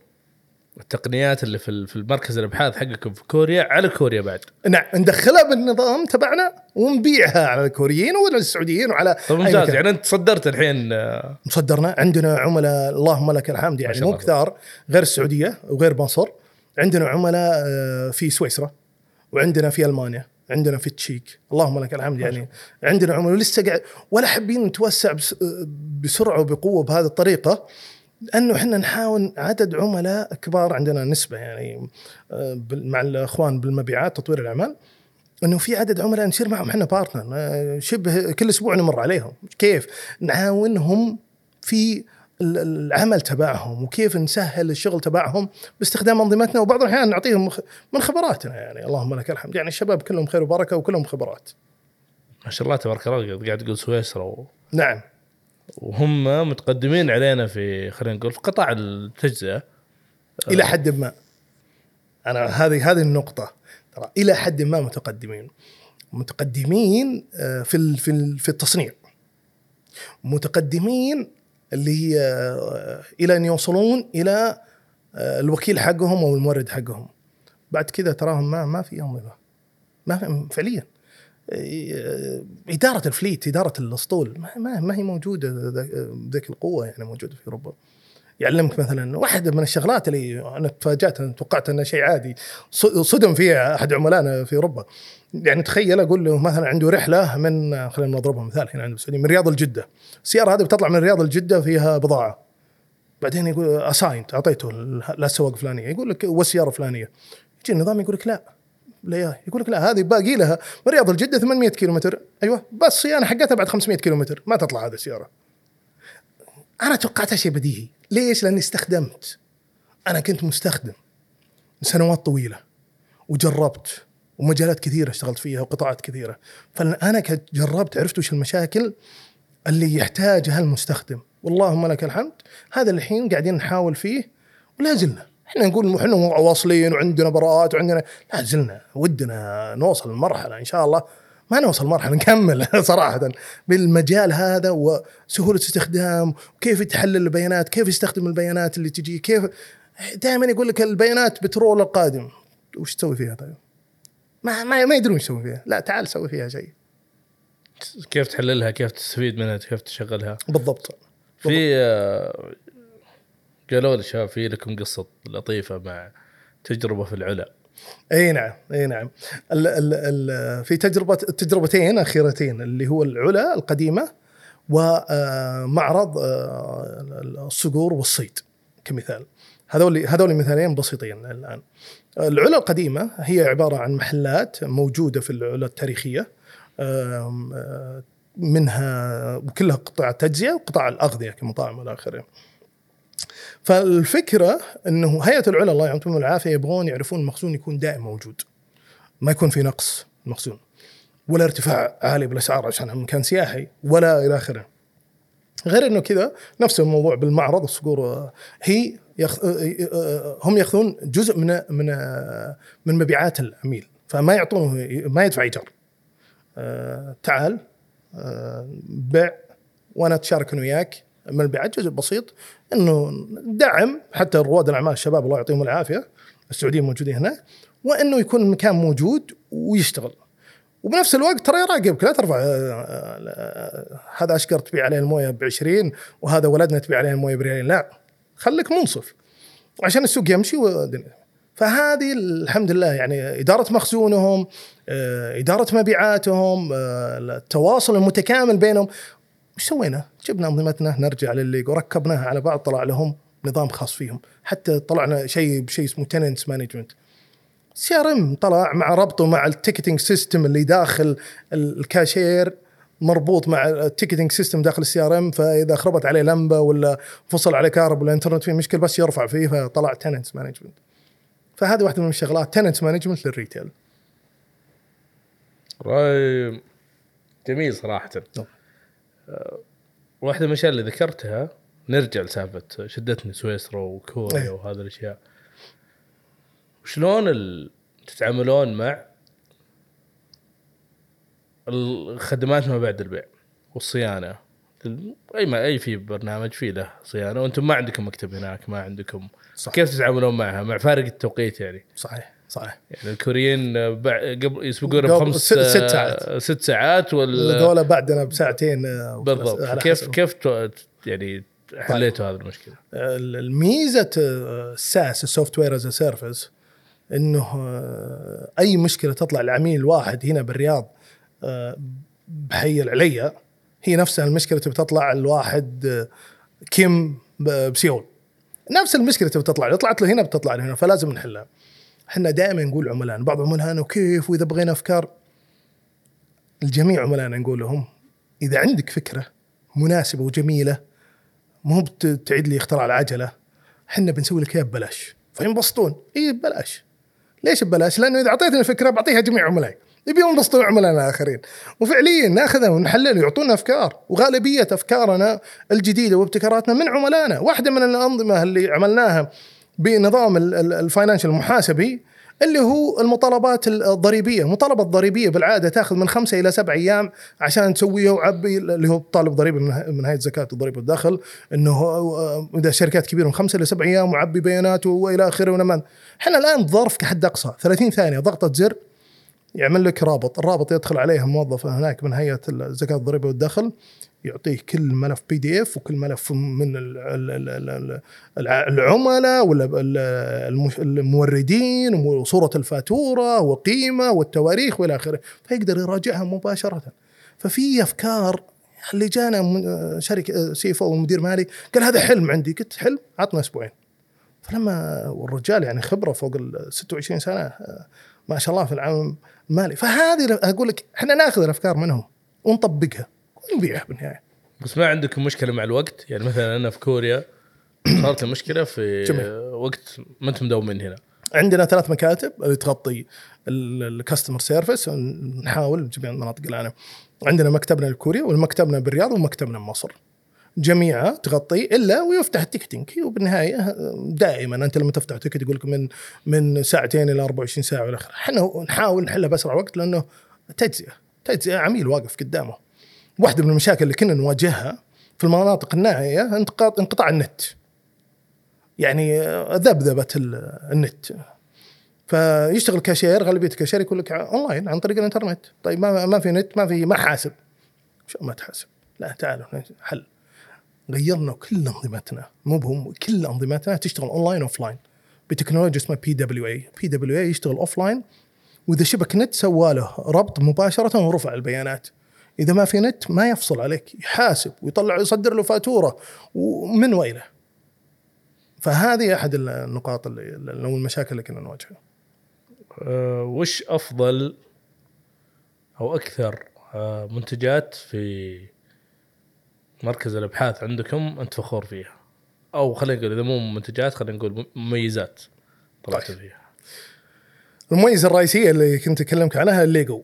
التقنيات اللي في في المركز الابحاث حقكم في كوريا على كوريا بعد. نعم ندخلها بالنظام تبعنا ونبيعها على الكوريين ولا السعوديين وعلى طيب ممتاز. يعني أنت صدرت الحين آه، مصدرنا عندنا عملاء اللهم لك الحمد يعني مو. كثار غير السعودية وغير مصر. عندنا عملاء آه، في سويسرا وعندنا في ألمانيا عندنا في التشيك اللهم لك الحمد يعني عندنا عملاء. ولسه قاعد ولا حابين نتوسع بس- بسرعة وبقوة بهذه الطريقة. لأنه إحنا نحاول عدد عملاء كبار عندنا نسبة يعني آه، مع الإخوان بالمبيعات تطوير الأعمال إنه في عدد عملاء نصير معهم إحنا بارتنر شبه كل أسبوع نمر عليهم. كيف؟ نعاونهم في ال- العمل تبعهم وكيف نسهل الشغل تبعهم باستخدام أنظمتنا. وبعض الأحيان نعطيهم من خبراتنا يعني. اللهم لك الحمد. يعني الشباب كلهم خير وبركة وكلهم خبرات. ما شاء الله تبارك الله قاعد تقول سويسرا و- نعم. وهم متقدمين علينا في خلينا نقول في قطاع التجزئة. إلى حد ما. أنا هذه هذه النقطة. ترى إلى حد ما متقدمين. متقدمين آه، في في في التصنيع. متقدمين اللي هي آه، إلى أن يوصلون إلى آه، الوكيل حقهم أو المورد حقهم. بعد كذا تراهم ما ما في انظمه ما فعليا. إدارة الفليت إدارة الأسطول ما, ما, هي موجودة ذيك القوة يعني موجودة في أوروبا. يعلمك مثلا واحدة من الشغلات اللي أنا تفاجأت أنا توقعت إنه شيء عادي صدم فيها أحد عملائنا في أوروبا. يعني تخيل أقول له مثلا عنده رحلة من خلينا نضربها مثال هنا عند السعودية من الرياض لجده السيارة هذه بتطلع من الرياض لجده فيها بضاعة. بعدين يقول اساينت أعطيته للسواق فلانية. يقول لك والسياره فلانية. يجي النظام يقول لك لا. لا يقول لك لا هذه باقي لها من الرياض لجده 800 كيلو متر أيوه بس الصيانه حقتها بعد 500 كيلو متر ما تطلع هذه السيارة. أنا توقعتها شيء بديهي. ليش؟ لأني استخدمت. أنا كنت مستخدم سنوات طويلة وجربت ومجالات كثيرة اشتغلت فيها وقطاعات كثيرة. فانا جربت عرفت وش المشاكل اللي يحتاجها المستخدم. واللهم لك الحمد. هذا الحين قاعدين نحاول فيه ولا زلنا. إحنا نقول إحنا واصلين وعندنا براءات وعندنا لا زلنا ودنا نوصل لمرحله إن شاء الله. ما نوصل مرحله نكمل صراحة. بالمجال هذا وسهولة استخدام وكيف يتحلل البيانات كيف يستخدم البيانات اللي تجي كيف دائما يقول لك البيانات بترول القادم. وش تسوي فيها طيب؟ ما ما, ما يدرون يسوي فيها. لا تعال سوي فيها شيء. كيف تحللها؟ كيف تستفيد منها؟ كيف تشغلها؟ بالضبط. في آه، قالوا لي شباب في لكم قصة لطيفة مع تجربة في العلا. اي نعم اي نعم. ال ال ال في تجربة التجربتين اخيرتين اللي هو العلا القديمة ومعرض الصقور والصيد كمثال. هذول هذول مثالين بسيطين الآن. العلا القديمة هي عبارة عن محلات موجودة في العلا التاريخية آه، منها وكلها قطاع تجزئه وقطاع الأغذية كمطاعم والى اخره. فالفكرة إنه هيئة العلا الله يعطيهم العافية يبغون يعرفون المخزون يكون دائم موجود. ما يكون في نقص المخزون. ولا ارتفاع عالي بالأسعار عشان مكان سياحي ولا إلى آخره. غير إنه كذا نفس الموضوع بالمعرض الصقور آه، هي يخ... آه، آه، هم يأخذون جزء من من آه، من مبيعات العميل فما يعطونه ما يدفع إيجار. آه، تعال آه، بيع وأنا أتشارك أنا وياك من البيعات جزء بسيط إنه دعم حتى رواد الأعمال الشباب الله يعطيهم العافية السعوديين موجودين هنا وإنه يكون المكان موجود ويشتغل. وبنفس الوقت ترى يراقبك لا ترفع آه، آه، هذا أشقر تبيع عليه الموية ب 20 وهذا ولدنا تبيع عليه الموية بريالين لا خليك منصف عشان السوق يمشي والدنيا. فهذه الحمد لله يعني إدارة مخزونهم آه، إدارة مبيعاتهم آه، التواصل المتكامل بينهم. إيش سوينا؟ جبنا أنظمتنا نرجع للليج وركبناها على بعض طلع لهم نظام خاص فيهم. حتى طلعنا شيء بشيء اسمه tenants management CRM طلع مع ربطه مع ال ticketing system اللي داخل الكاشير مربوط مع ال ticketing system داخل ال CRM فإذا خربت عليه لمبة ولا فصل عليه كهرب ولا انترنت فيه مشكلة بس يرفع فيه فطلع tenants management فهذه واحدة من الشغلات tenants management لل retail. راي جميل صراحة. نعم. واحدة من الأشياء اللي ذكرتها نرجع لسالفة شدتني سويسرا وكوريا أيه. وهذه الأشياء شلون ال... تتعاملون مع الخدمات ما بعد البيع والصيانة أي ما أي في برنامج فيه له صيانة وأنتم ما عندكم مكتب هناك ما عندكم صح. كيف تتعاملون معها مع فارق التوقيت يعني صحيح صحيح يعني الكوريين قبل يسبقون بخمس ست- ست ساعات. ست ساعات هذول بعدنا بساعتين آه، بالضبط كيف. كيف يعني حليتوا هذه المشكلة؟ الميزة آه، ال SaaS ال software as a service إنه آه، أي مشكلة تطلع لعميل واحد هنا بالرياض آه، بحي العليا هي نفسها المشكلة تبي تطلع الواحد آه، كيم بسيول نفس المشكلة تبي تطلع لو طلعت له هنا بتطلع له هنا فلازم نحلها إحنا دائما نقول عملائنا بعض عملائنا وكيف وإذا بغينا أفكار؟ الجميع عملائنا نقول لهم إذا عندك فكرة مناسبة وجميلة مو بتعيد لي اختراع العجلة إحنا بنسوي لك إياها ببلاش. فينبسطون إي ببلاش. ليش ببلاش؟ لأنه إذا اعطيتني الفكرة بعطيها جميع عملائي. يبيون ينبسطون عملائنا الآخرين. وفعليا نأخذها ونحلل ويعطونا أفكار. وغالبية أفكارنا الجديدة وابتكاراتنا من عملائنا. واحدة من الأنظمة اللي عملناها بنظام ال- ال- ال financial المحاسبي اللي هو المطالبات الضريبية، المطالبه الضريبيه بالعادة تاخذ من خمسة إلى سبع أيام عشان تسويها وعبي اللي هو طالب ضريبه من هيئه زكاة وضريبه الدخل إنه إذا شركات كبيرة من خمسة إلى سبع أيام وعبي بياناته وإلى آخره ونمان. إحنا الآن ظرف كحد أقصى 30 ثانية ضغطه زر يعمل لك رابط الرابط يدخل عليه موظف هناك من هيئة الزكاه الضريبة والدخل يعطيه كل ملف بي دي اف وكل ملف من ال- ال- ال- ال- ال- العملاء ولا الموردين وصورة الفاتورة وقيمه والتواريخ وإلى آخره. فيقدر يراجعها مباشرة. ففي أفكار اللي جانا شركة سي أو مدير مالي قال هذا حلم عندي. قلت حلم عطنا أسبوعين. فلما والرجال يعني خبرة فوق ال 26 سنة ما شاء الله في العالم المالي. فهذه أقول لك إحنا ناخذ الأفكار منهم ونطبقها. ونبيعها بالنهاية. بس ما عندكم مشكلة مع الوقت؟ يعني مثلا أنا في كوريا صارت لي مشكله في جميل. وقت ما أنتم مداومين هنا. عندنا ثلاث مكاتب اللي تغطي ال customer service نحاول جميع المناطق العالم. عندنا مكتبنا الكوري ومكتبنا بالرياض ومكتبنا بمصر جميعها تغطي إلا ويفتح ال ticketing. وبالنهاية دائما أنت لما تفتح ticket يقول لك من من ساعتين إلى 24 ساعة وإلى آخره. إحنا نحاول نحلها بأسرع وقت لأنه تجزئة تجزئة عميل واقف قدامه. واحدة من المشاكل اللي كنا نواجهها في المناطق النائيه انقطاع النت. يعني ذبذبة ال- النت. فيشتغل كاشير غالبية الكاشير يقول لك أونلاين عن طريق الإنترنت. طيب ما ما في نت ما في ما حاسب. شو ما تحاسب. لا تعالوا حل غيرنا كل أنظمتنا مو بهم كل أنظمتنا تشتغل online offline بتكنولوجيا اسمها بي دبليو اي بي دبليو اي يشتغل اوف لاين وإذا شبك نت سوى له ربط مباشرة ورفع البيانات. إذا ما في نت ما يفصل عليك يحاسب ويطلع يصدر له فاتورة ومن والى فهذه أحد النقاط اللي أو المشاكل اللي كنا نواجهها. أه وش أفضل أو أكثر أه منتجات في مركز الأبحاث عندكم أنت فخور فيها؟ أو خلينا نقول إذا مو منتجات خلينا نقول مميزات طلعت طيب. فيها. المميزة الرئيسية اللي كنت أكلمك عنها الليجو.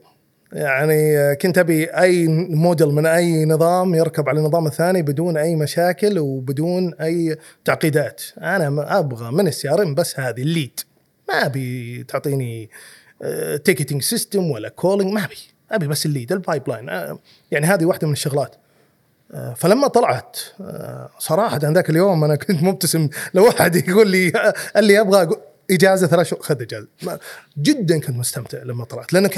يعني كنت أبي أي موديل من أي نظام يركب على النظام الثاني بدون أي مشاكل وبدون أي تعقيدات. أنا أبغى من ال CRM بس هذه ال lead. ما أبي تعطيني ticketing system ولا calling ما أبي. أبي بس ال lead ال pipeline آه، يعني هذه واحدة من الشغلات. آه، فلما طلعت آه، صراحة ذاك اليوم أنا كنت مبتسم. لو واحد يقول لي قال لي أبغى إجازة ثلاث شهور خذ إجازة. جدا كنت مستمتع لما طلعت لأن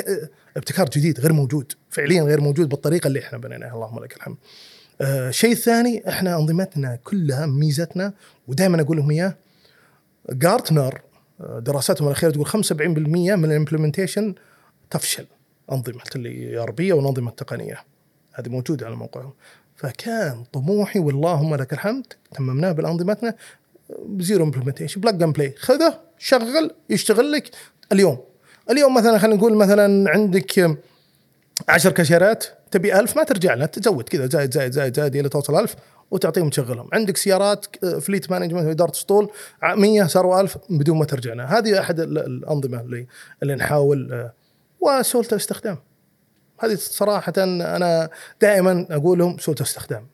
ابتكار جديد غير موجود فعليا غير موجود بالطريقة اللي إحنا بنيناها. اللهم لك الحمد. آه، الشيء الثاني إحنا أنظمتنا كلها ميزتنا ودائما أقول لهم إياه جارتنر آه، دراساتهم الأخيرة تقول 75% من ال implementation تفشل. أنظمة ال ERP والأنظمة التقنية. هذه موجودة على موقعهم. فكان طموحي واللهم لك الحمد صممناه بانظمتنا ب zero implementation plug and play خذه شغل يشتغل لك. اليوم. اليوم مثلا خلينا نقول مثلا عندك 10 كاشيرات تبي ألف ما ترجع لها تزود كذا زايد زايد زايد زايد إلى توصل ألف وتعطيهم تشغلهم عندك سيارات fleet management وإدارة اسطول 100 صاروا 1000 بدون ما ترجع لها هذه أحد ال- الأنظمة اللي اللي نحاول آه، وسهولة الاستخدام. هذه صراحة أنا دائما أقول لهم سهولة الاستخدام.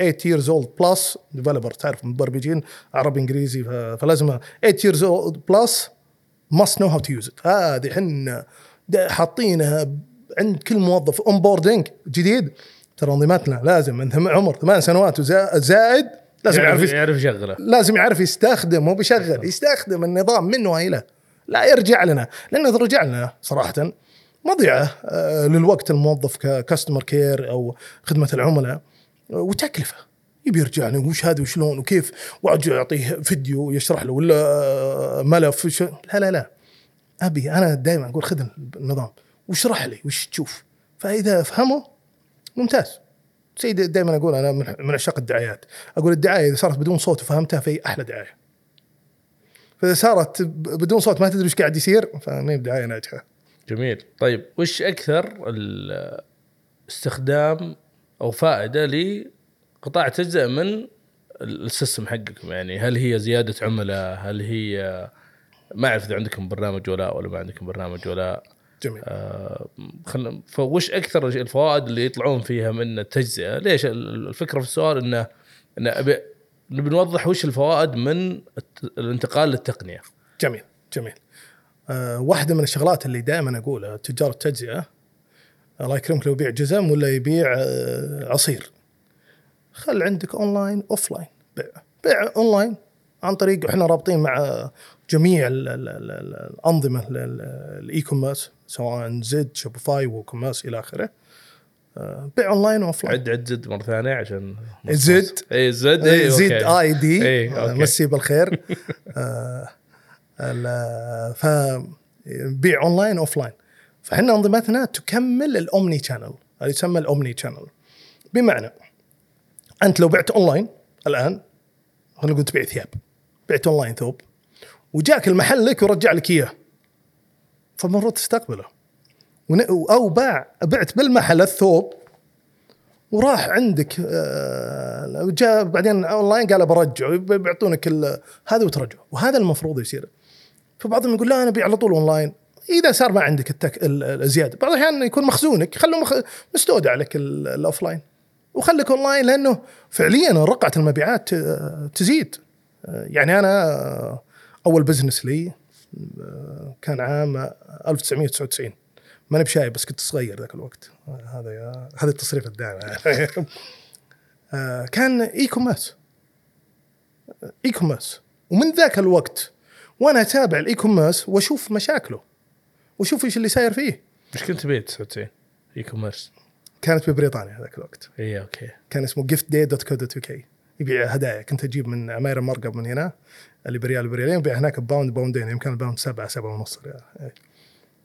8 years old plus developer تعرف مبرمجين عربي إنجليزي فلازم 8 years old plus must know how to use it. هذه إحنا حاطينها عند كل موظف onboarding جديد. ترى انظمتنا لازم من عمر ثمان سنوات وزا- زائد لازم يعرف يعرف يشغله. لازم يعرف يستخدم مو بيشغل يستخدم النظام منه وإلى. لا يرجع لنا. لأن إذا رجع لنا صراحة مضيعة آه، للوقت الموظف ك customer care أو خدمة العملاء. وتكلفة. يبي يرجع لي وش هذا وشلون وكيف؟ وأجي أعطيه فيديو يشرح له ولا ملف لا لا لا. أبي أنا دائما أقول خذ النظام واشرح لي وش تشوف. فإذا فهمه ممتاز. زي دائما أقول أنا من عشاق الدعايات. أقول الدعاية إذا صارت بدون صوت وفهمتها فهي أحلى دعاية. فإذا صارت بدون صوت ما تدري إيش قاعد يصير فما هي ناجحة. جميل. طيب وش أكثر استخدام أو فائدة لقطاع التجزئه من ال- السيستم حقكم. يعني هل هي زيادة عملاء؟ هل هي ما أعرف إذا عندكم برنامج ولا ولا ما عندكم برنامج ولا جميل. آه خلنا فوش أكثر الفوائد اللي يطلعون فيها من التجزئة؟ ليش؟ ال- الفكرة في السؤال إنه انه أبي نوضح وش الفوائد من الانتقال للتقنية. جميل جميل. آه واحدة من الشغلات اللي دائما أقولها تجار التجزئة الله يكرمك لو يبيع جزم ولا يبيع آه عصير. خل عندك online offline بيع بيع أونلاين عن طريق إحنا رابطين مع جميع ال- ال- ال- ال- الأنظمة ال- ال- ال e-commerce سواء زد Shopify WooCommerce إلى آخره. آه، بيع online و offline عد عد زد مرة ثانية عشان زد. اي زد اي زد okay. اي دي إيه، okay. مسي بالخير. آه، ال- ف بيع online offline فاحنا انظمتنا تكمل ال omnichannel اللي يسمى ال omnichannel بمعنى أنت لو بعت اونلاين الآن خلينا نقول تبيع ثياب بعت اونلاين ثوب وجاك المحل لك ورجع لك إياه فالمفروض تستقبله. أو باع بعت بالمحل الثوب وراح عندك آه، جاء بعدين اونلاين قال برجعه بيعطونك هذا وترجعه وهذا المفروض يصير. فبعضهم يقول لا أنا أبيع على طول اونلاين إذا صار ما عندك التك... ال- الزياده بعض الأحيان يكون مخزونك خلوا مخ... مستودع لك ال- ال offline وخليك اونلاين لأنه فعليا رقعة المبيعات تزيد. يعني أنا أول business لي كان عام 1999 ماني بشايب بس كنت صغير ذاك الوقت. هذا يا هذا التصريف الدائم. كان e-commerce e-commerce ومن ذاك الوقت وأنا أتابع ال e-commerce وأشوف مشاكله. واشوف إيش اللي صاير فيه. كنت تبيع 99 e-commerce كانت ببريطانيا ذاك الوقت. اي okay. كان اسمه giftday.co.uk يبيع هدايا. كنت أجيب من عماير المرقب من هنا اللي بريال بريالين يبيع هناك ب pound باوندين يمكن ال pound سبعة سبعة ونص ريال. إيه.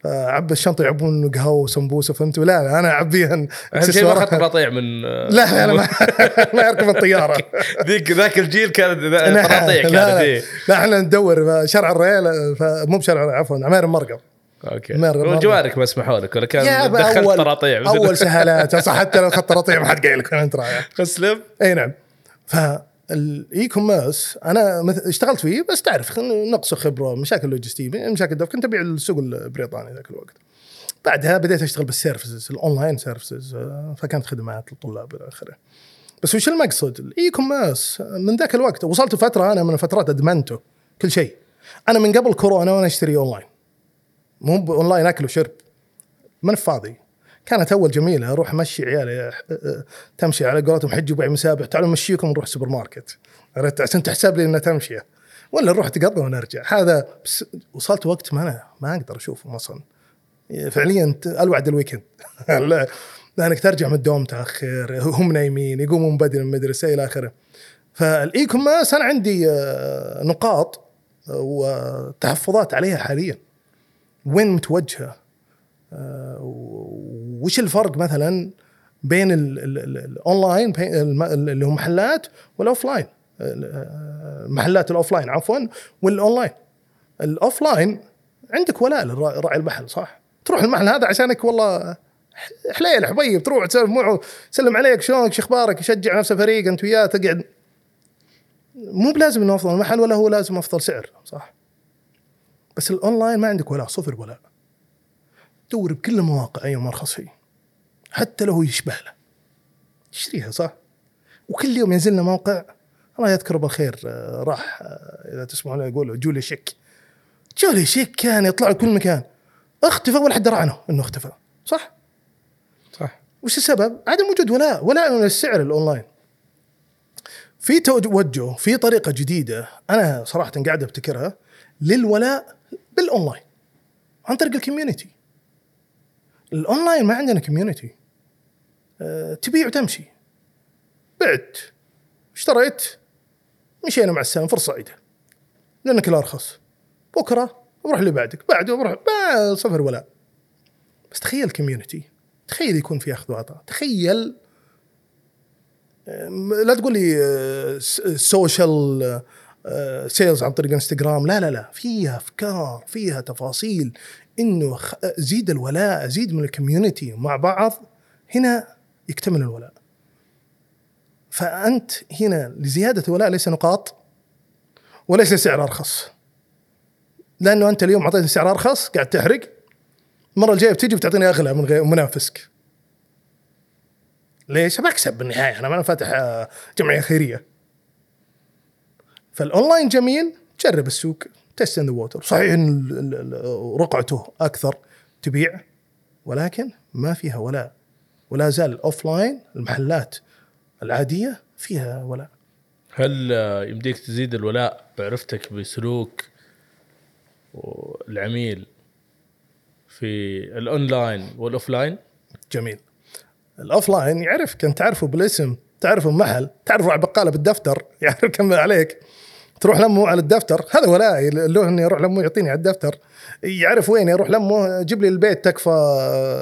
فعبى الشنطة يعبون قهوة وسمبوسة فهمتوا لا لا أنا اعبيها اهم شيء ما. اخذت قطيع من لا لا لا ما, ما يركب الطيارة. ذيك ذاك الجيل كانت لا قطاطيع لا, كانت لا, إيه. لا إحنا ندور شارع الريال مو بشارع عفوا عماير المرقب. أوكي. مر- مر- والجوارك ما سمحوا لك ولا كان دخلت بس أول سهالات. صح حتى لو اخذت قراطيع ما حد قايل لك أنت رايح اسلم إي نعم. فالاي كوميرس أنا اشتغلت فيه بس تعرف نقص خبرة مشاكل لوجستية مشاكل دفع كنت أبيع السوق البريطاني ذاك الوقت. بعدها بديت أشتغل بال services ال online services فكانت خدمات للطلاب إلى آخره. بس وش المقصد؟ ال e-commerce من ذاك الوقت وصلت فترة أنا من الفترات أدمنته كل شيء. أنا من قبل كورونا وأنا أشتري اونلاين مو أونلاين أكل وشرب. من فاضي. كانت أول جميلة أروح أمشي عيالي تمشي على قولتهم حج وبيع سبح تعالوا نمشيكم نروح سوبر ماركت عرفت؟ عشان تحسب لي إنها تمشيه ولا نروح تقضى ونرجع هذا بس وصلت وقت ما أنا ما أقدر أشوفهم أصلا. فعليا إلا وعد ال weekend. لا- لأنك ترجع من الدوام متأخر هم نايمين يقوموا من بدري من المدرسة إلى آخره. فال e-commerce أنا عندي آه، نقاط آه، وتحفظات عليها حاليا. وين متوجهة؟ آه، وش الفرق مثلا بين ال- ال- ال- الاونلاين اللي هم محلات وال offline آه، محلات ال offline عفوا وال online ال offline عندك ولاء لراعي المحل صح؟ تروح المحل هذا عشانك والله حليل حبيب تروح تسولف معه سلم عليك شلونك شو أخبارك؟ يشجع نفسه فريق أنت وياه تقعد. مو بلازم إنه أفضل محل ولا هو لازم أفضل سعر صح؟ بس الأونلاين ما عندك ولاء صفر ولاء دور بكل المواقع أيهم أرخص فيه. حتى لو يشبه له. تشتريها صح؟ وكل يوم ينزل لنا موقع. الله يذكره بالخير آه، راح آه، إذا تسمعون يقول JollyChic. JollyChic كان يطلع كل مكان. اختفى ولا حد درى عنه إنه اختفى. صح؟ صح. وش السبب؟ عدم وجود ولاء ولاء من السعر الأونلاين. في توجه في طريقة جديدة أنا صراحة قاعد أبتكرها للولاء بالاونلاين عن طريق ال community الاونلاين ما عندنا community أه تبيع وتمشي. بعت. اشتريت. مشينا مع السلامه فرصة سعيده لأنك الارخص بكرة بروح اللي بعدك. بعده بروح ما صفر ولاء بس تخيل community تخيل يكون في أخذ وعطاء تخيل. أم، لا تقول لي س- social sales عن طريق انستغرام لا لا لا فيها أفكار فيها تفاصيل. إنه زيد الولاء زيد من ال community مع بعض هنا يكتمل الولاء. فأنت هنا لزيادة الولاء ليس نقاط وليس سعر ارخص لأنه أنت اليوم اعطيتني سعر ارخص قاعد تحرق المرة الجاية بتجي بتعطيني أغلى من غير منافسك. ليش؟ بكسب بالنهاية أنا ما أنا فاتح آه، جمعية خيرية. فالأونلاين جميل جرب السوق testing the water صحيح إن رقعته أكثر تبيع ولكن ما فيها ولاء ولا زال ال offline المحلات العادية فيها ولاء هل يمديك تزيد الولاء بعرفتك بسلوك العميل في ال online وال offline؟ جميل. ال offline يعرفك انت تعرفه بالاسم تعرفه بمحل تعرفه على بقاله بالدفتر يعرف كم عليك. تروح لمه على الدفتر هذا ولائي له اني أروح لمه يعطيني على الدفتر. يعرف وين يروح لمه جيب لي البيت تكفى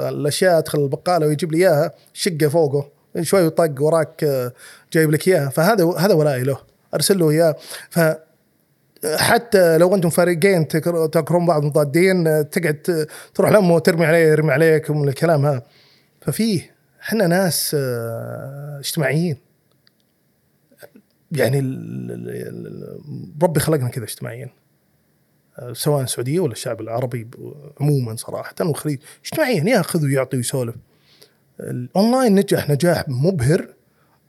الأشياء أدخل البقالة ويجيب لي إياها شقة فوقه شوي وطق وراك جايب لك إياها. فهذا هذا ولائي له أرسل له إياه. ف حتى لو أنتم فريقين تكر- تكرهون بعض مضادين تقعد تروح لمه وترمي عليه يرمي عليك ومن الكلام هذا. ففيه إحنا ناس آه، اجتماعيين. يعني ربي خلقنا كذا اجتماعيين آه، سواء السعوديه ولا الشعب العربي عموما صراحة والخليج اجتماعيا ياخذ ويعطي ويسولف. الأونلاين نجح نجاح مبهر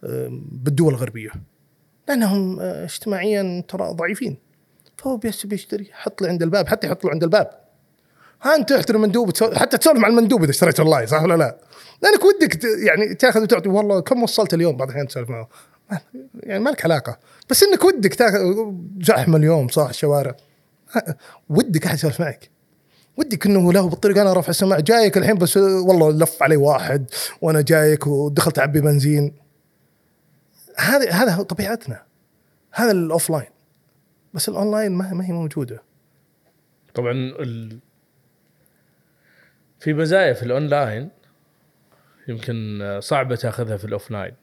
آه، بالدول الغربية. لأنهم اجتماعيا ترى ضعيفين. فهو بيشتري حط له عند الباب حتى يحط له عند الباب. ها أنت تحترم المندوب حتى تسولف مع المندوب إذا اشتريت اونلاين صح ولا لا؟ لأنك ودك يعني تأخذ وتعطي. والله كم وصلت اليوم بعض الاحيان تسولف معه؟ يعني ما لك علاقة. بس إنك ودك تأخذ زحمة اليوم صح الشوارع. ودك أحد يسولف معك؟ ودك إنه له بالطريق أنا رافع السماعه جايك الحين بس والله لف علي واحد وأنا جايك ودخلت أعبي بنزين. هذا هذا طبيعتنا. هذا ال offline بس الأونلاين ما هي موجودة. طبعا ال... في مزايا في الأونلاين يمكن آه، صعبة تأخذها في ال offline.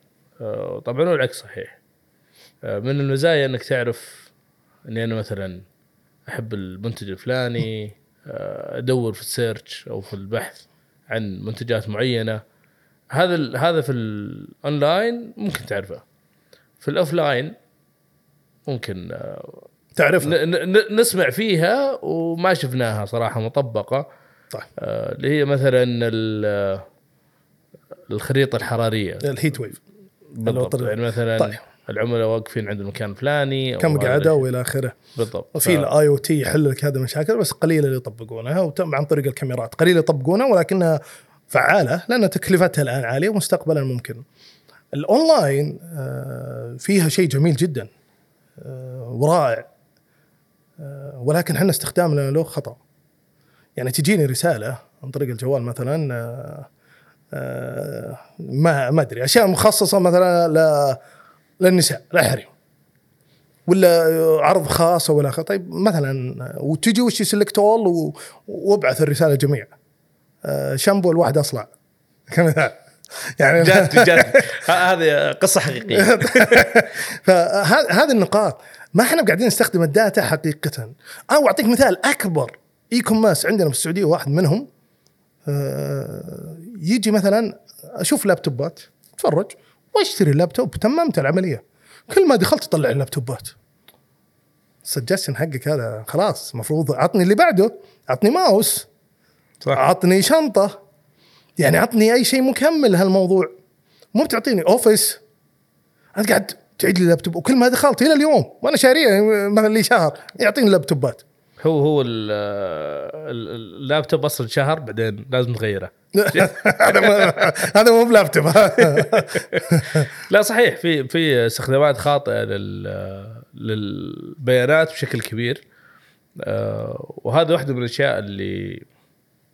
آه، طبعا والعكس صحيح. آه، من المزايا إنك تعرف إني أنا مثلا أحب المنتج الفلاني أدور في ال search أو في البحث عن منتجات معينة. هذا هذا في الأونلاين ممكن تعرفه. في ال offline ممكن تعرفها. نسمع فيها وما شفناها صراحة مطبقة. صح آه، اللي هي مثلا ال- الخريطة الحرارية. ال heat wave بالضبط. يعني مثلا طيب. العملاء واقفين عند المكان الفلاني كم الشيء. وإلى آخره. بالضبط. وفي ال IoT يحل لك هذه المشاكل بس قليل اللي يطبقونها وتم عن طريق الكاميرات. قليل يطبقونها ولكنها فعالة لأن تكلفتها الآن عالية ومستقبلا ممكن. الأونلاين آه، فيها شيء جميل جدا آه، ورائع ولكن إحنا استخدامنا له خطأ. يعني تجيني رسالة عن طريق الجوال مثلا آه، آه، ما ما أدري أشياء مخصصة مثلا ل- للنساء للحريم ولا عرض خاص ولا خ... طيب مثلا وتجي وش سلكت اول. وابعث الرسالة جميع. آه، شامبو الواحد أصلع. كمثال. يعني جات جات. ه- هذه قصة حقيقية. فهذه النقاط. ما إحنا قاعدين نستخدم ال data حقيقه. أو أعطيك مثال أكبر. e-commerce عندنا في السعودية واحد منهم آه، يجي مثلا أشوف laptopات أتفرج وأشتري اللابتوب تممت العملية. كل ما دخلت أطلع ال laptopات. ال suggestion حقك هذا خلاص المفروض عطني اللي بعده عطني ماوس صح. عطني شنطة. يعني عطني أي شيء مكمل هالموضوع مو بتعطيني Office انت قاعد تعيد لي لابتوب وكل ما دخلت إلى اليوم وأنا شاريه مثلا لي شهر يعطيني laptopات هو هو ال- ال- اللابتوب أصلا شهر بعدين لازم تغيره هذا مو- هذا مو بلابتوب. لا صحيح في في استخدامات خاطئة لل للبيانات بشكل كبير. آه، وهذا واحدة من الأشياء اللي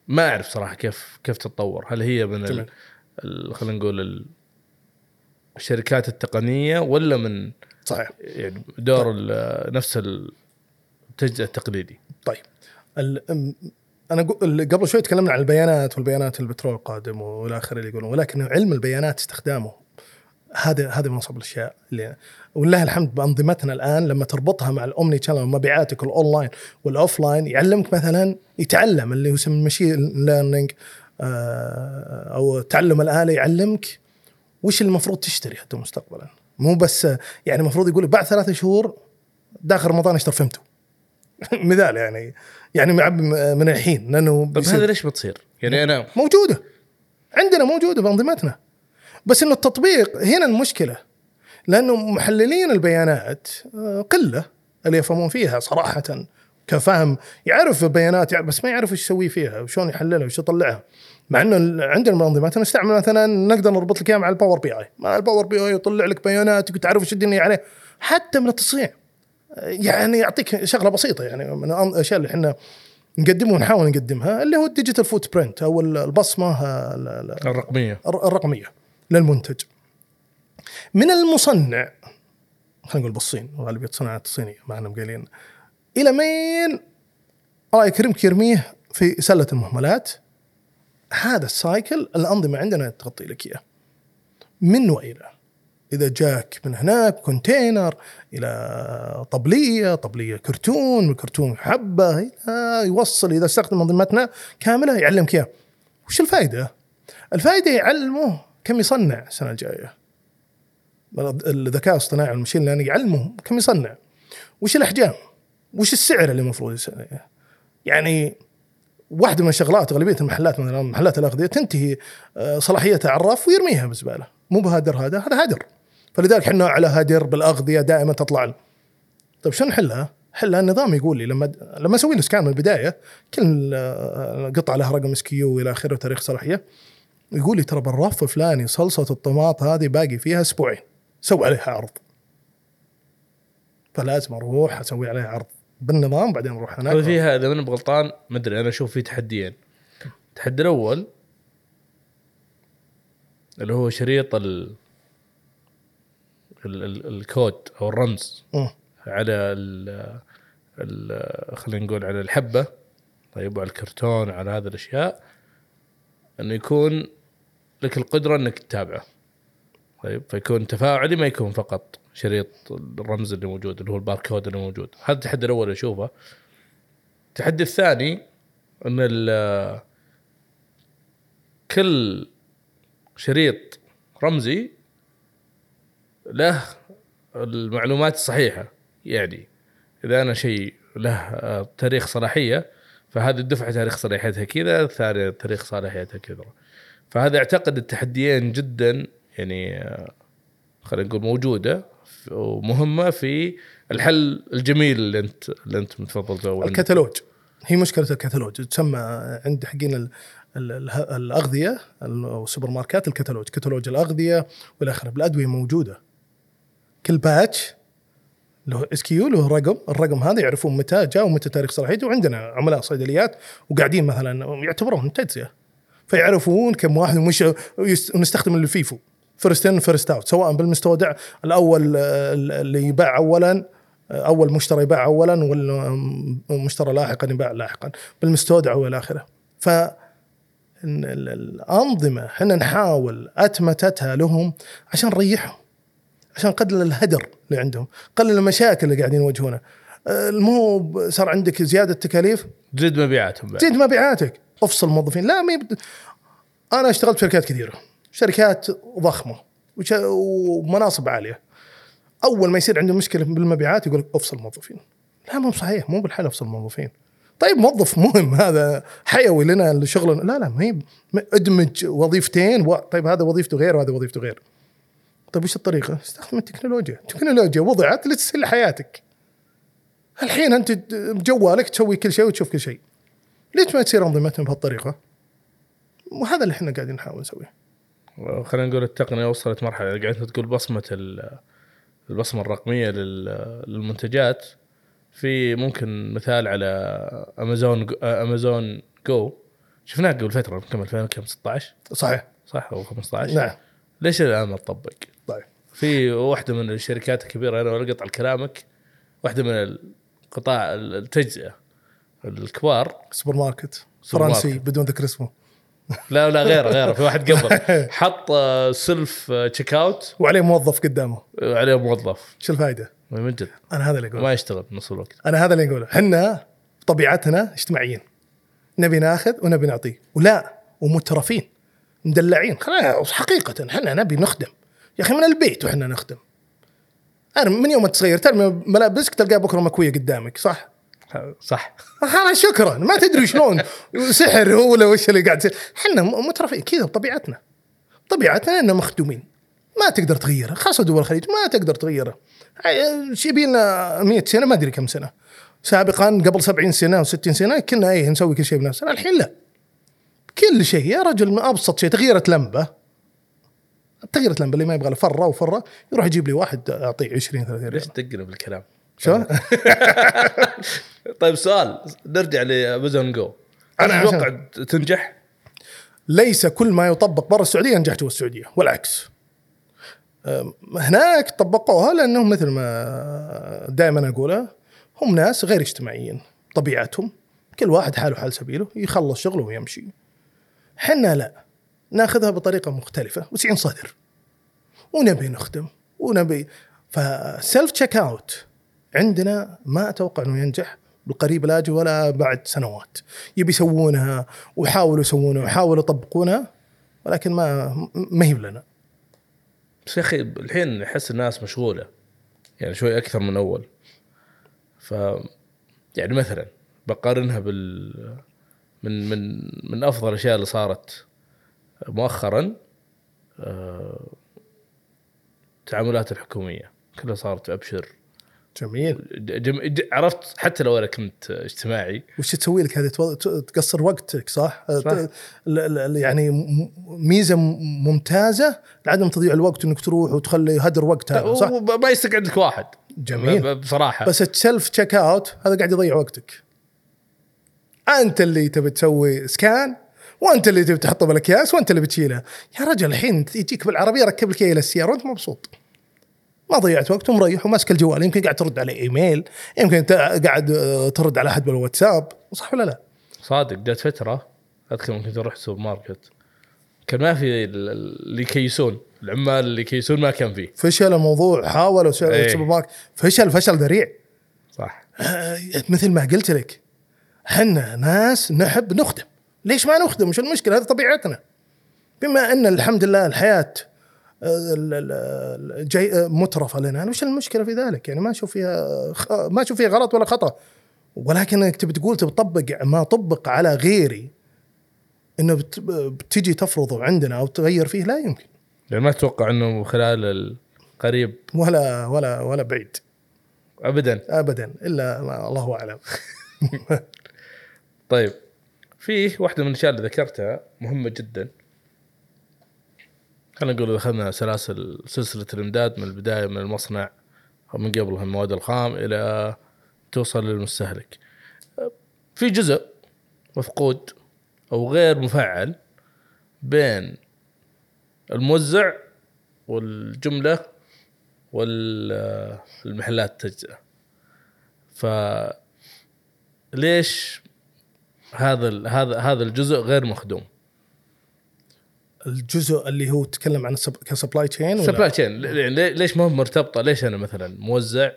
ما أعرف صراحة كيف كيف تتطور. هل هي من خلينا نقول ال- الشركات التقنية ولا من صحيح. يعني دور ال- نفس التجزئة التقليدي. طيب أنا قبل شوي تكلمنا عن البيانات والبيانات البترول القادم والى آخره اللي يقولون ولكن علم البيانات استخدامه هذا هذا من اصعب الأشياء اللي ولله الحمد بأنظمتنا الآن لما تربطها مع ال omnichannel ومبيعاتك ال online وال offline يعلمك مثلا يتعلم اللي هو يسمى machine learning أو تعلم الآلة يعلمك وش المفروض تشتري حتى مستقبلا. مو بس يعني المفروض يقول بعد ثلاثة شهور داخل رمضان اشتر فهمته مثال يعني. يعني من الحين لأنه بيصير- هذا ليش بتصير؟ يعني أنا موجودة. عندنا موجودة بانظمتنا بس إنه التطبيق هنا المشكلة لأنه محللين البيانات آه، قلة اللي يفهمون فيها صراحة كفهم يعرف البيانات يعرف بس ما يعرف إيش يسوي فيها وشلون يحللها وش يطلعها. مع إنه عندنا منظمات نستعمل مثلا نقدر نربط لك إياها مع ال Power BI مع ال Power BI يطلع لك بياناتك وتعرف إيش الدنيا عليه. حتى من التصنيع. يعني يعطيك شغلة بسيطة يعني من الاشياء اللي إحنا نقدمها ونحاول نقدمها اللي هو ال digital footprint أو البصمة ال- ال- الرقمية. الر- الرقمية للمنتج. من المصنع خلينا نقول بالصين غالبيه الصناعات الصينية ما إحنا مقايلين إلى مين الله يكرمك يرميه في سلة المهملات؟ هذا ال cycle الأنظمة عندنا تغطي لك إياه. من وإلى؟ إذا جاك من هناك container إلى طبلية طبلية كرتون كرتون حبة يوصل إذا استخدم انظمتنا كاملة يعلمك اياه وش الفائدة؟ الفائدة يعلمه كم يصنع السنة الجاية. الذكاء الاصطناعي والمشين ليرنينج يعلمه كم يصنع. وش الأحجام؟ وش السعر اللي المفروض يعني واحدة من الشغلات أغلبية المحلات مثلا محلات الأغذية تنتهي آه، صلاحيتها الرف ويرميها بالزباله مو بهدر هذا هذا هدر فلذلك إحنا على هدر بالأغذية دائما تطلع لنا. طيب شو نحلها؟ حلها النظام يقول لي لما لما أسوي له scan من البداية كل قطعه لها رقم SKU إلى آخره وتاريخ صلاحية يقول لي ترى بالرف الفلاني صلصة الطماط هذه باقي فيها أسبوعين سوي عليها عرض فلازم أروح أسوي عليها عرض بالنظام بعدين أروح هناك فيها إذا ماني بغلطان ما أدري أنا أشوف في تحديين التحدي الأول اللي هو شريط ال ال- ال- الكود أو الرمز مم. على ال ال- خلينا نقول على الحبة. طيب وعلى الكرتون على هذه الأشياء. إنه يكون لك القدرة إنك تتابعه. طيب فيكون تفاعلي ما يكون فقط شريط الرمز اللي موجود اللي هو الباركود اللي موجود. هذا التحدي الأول أشوفه. التحدي الثاني إن كل شريط رمزي له المعلومات الصحيحة يعني إذا أنا شيء له آه، تاريخ صلاحية فهذه الدفعة تاريخ صلاحيتها كذا الثانية تاريخ صلاحيتها كذا. فهذا أعتقد التحديين جدا يعني آه، خلينا نقول موجودة ومهمة في الحل الجميل اللي أنت اللي أنت متفضل الكتالوج. هي مشكلة الكتالوج تسمى عند حقين ال- ال- ال- الأغذية السوبر ماركات الكتالوج كتالوج الأغذية والى آخره. بالأدوية موجودة. كل batch له SKU له رقم الرقم هذا يعرفون متى جاء ومتى تاريخ صلاحيته. وعندنا عملاء صيدليات وقاعدين مثلا يعتبرون تجزئه فيعرفون كم واحد ومش ونستخدم ال FIFO first in first out سواء بالمستودع الأول آه، اللي يباع اولا أول مشترى يباع اولا والمشترى لاحقا يباع لاحقا. بالمستودع والى آخره. ف الأنظمة إحنا نحاول أتمتتها لهم عشان نريحهم عشان نقلل الهدر اللي عندهم قلل المشاكل اللي قاعدين يواجهونها. مو صار عندك زيادة تكاليف؟ تزيد مبيعاتهم بعد. زيد مبيعاتك. أفصل موظفين. لا ما. أنا اشتغلت في شركات كثيرة. شركات ضخمة. ومناصب عالية. أول ما يصير عنده مشكلة بالمبيعات يقول لك أفصل موظفين لا مو صحيح مو بالحال أفصل موظفين طيب موظف مهم هذا حيوي لنا الشغل لا لا ما هي ادمج وظيفتين و... طيب هذا وظيفته غير وهذا وظيفته غير طيب وش الطريقة؟ استخدم التكنولوجيا، التكنولوجيا وضعت لتسهل حياتك. الحين أنت بجوالك تسوي كل شيء وتشوف كل شيء. ليش ما تصير انظمتنا بهالطريقة؟ وهذا اللي إحنا قاعدين نحاول نسويه. خلينا نقول التقنية وصلت مرحلة قاعد تقول بصمة البصمة الرقمية لل- للمنتجات في ممكن مثال على امازون امازون جو شفناه قبل فترة يمكن 2016 صحيح. صح أو 15 نعم. ليش الآن ما تطبق؟ طيب. في واحدة من الشركات الكبيرة أنا ولا اقطع كلامك واحدة من القطاع التجزئة الكبار. سوبر ماركت فرنسي. بدون ذكر اسمه. لا لا غيره غيره في واحد قبل. حط self checkout وعليه موظف قدامه. عليه موظف. شو الفائده؟ من جد. أنا هذا اللي أقوله. ما يشتغل نص الوقت. أنا هذا اللي أقوله. إحنا طبيعتنا اجتماعيين. نبي ناخذ ونبي نعطي. ولا ومترفين مدلعين. حقيقة إحنا نبي نخدم. يا أخي من البيت وإحنا نخدم. أنا من يوم ما تصغير ترمي ملابسك تلقاها بكرة مكوية قدامك صح؟ صح. خلاص شكرا. ما تدري شلون. سحر هو ولا وش اللي قاعد إحنا مترفين كذا بطبيعتنا. طبيعتنا اننا مخدومين. ما تقدر تغيرها خاصة دول الخليج ما تقدر تغيرها إيش يبي لنا 100 سنة ما أدري كم سنة. سابقا قبل 70 سنة أو 60 سنة كنا إيه نسوي كل شيء بنفسنا. الحين لا. كل شيء. يا رجل من أبسط شيء تغييره لمبة. تغيرت لمبة اللي ما يبغى له فرة وفرة يروح يجيب لي واحد أعطيه 20 30 ليش ريال تقلب الكلام؟ شو؟ طيب سؤال. نرجع لأمازون جو. أنا أتوقع تنجح؟ ليس كل ما يطبق برا السعودية ينجح جوا السعودية والعكس. هناك طبقوها لأنهم مثل ما دائما اقولها هم ناس غير اجتماعيين طبيعتهم. كل واحد حاله حال سبيله يخلص شغله ويمشي. حنا لا ناخذها بطريقة مختلفة وسعين صدر ونبي نخدم ونبي ف self checkout عندنا ما أتوقع إنه ينجح بالقريب الاجل ولا بعد سنوات. يبي يسوونها ويحاولوا يسوونها ويحاولوا يطبقونها ولكن ما ما هي لنا بس يا أخي الحين أحس الناس مشغولة يعني شوي أكثر من أول. ف يعني مثلا بقارنها بال من من من أفضل الأشياء اللي صارت مؤخرا آه، التعاملات الحكومية. كلها صارت ابشر جميل جم... ج- عرفت حتى لو أنا كنت اجتماعي وش تسوي لك هذه تقصر وقتك صح؟ صح. ت- ل- ل- يعني ميزة ممتازة لعدم تضييع الوقت إنك تروح وتخلي هدر وقت هذا صح؟ وب- ما يستقعد لك واحد جميل. ب- بصراحة بس ال self checkout هذا قاعد يضيع وقتك أنت اللي تبي تسوي scan وأنت اللي تبي تحطه بالأكياس وأنت اللي بتشيلها يا رجل الحين يجيك بالعربية ركب لك إياه إلى السيارة وأنت مبسوط ما ضيعت وقت ومريح وماسك الجوال. يمكن قاعد ترد على إيميل يمكن قاعد آه، ترد على أحد بالواتساب. صح ولا لا؟ صادق جات فترة أذكر كنت أروح سوبر ماركت. كان ما في ال- ال- اللي يكيسون. العمال اللي يكيسون ما كان فيه. فشل الموضوع حاولوا إيه. السوبر ماركت. فشل فشل ذريع. صح. آه، مثل ما قلت لك حنا ناس نحب نخدم. ليش ما نخدم؟ وش المشكلة؟ هذه طبيعتنا. بما أن الحمد لله الحياة ال- ال- ال- جاي مترفة لنا. وش المشكلة في ذلك؟ يعني ما أشوف فيها خ- ما أشوف فيها غلط ولا خطأ. ولكن إنك تبي تقول تبي تطبق ما طبق على غيري إنه بت- بتجي تفرضه عندنا أو تغير فيه لا يمكن. يعني ما أتوقع إنه خلال القريب ولا ولا ولا بعيد. ابدا. ابدا. إلا ما الله أعلم. طيب. في واحدة من الأشياء اللي ذكرتها مهمة جدا. خلينا نقول دخلنا سلاسل سلسلة الإمداد من البداية من المصنع من قبلها المواد الخام إلى توصل للمستهلك. في جزء مفقود أو غير مفعل بين الموزع والجملة والمحلات التجزئه ف ليش هذا هذا هذا الجزء غير مخدوم؟ الجزء اللي هو تكلم عن ك supply chain supply chain يعني ليش ما هو مرتبطة؟ ليش أنا مثلا موزع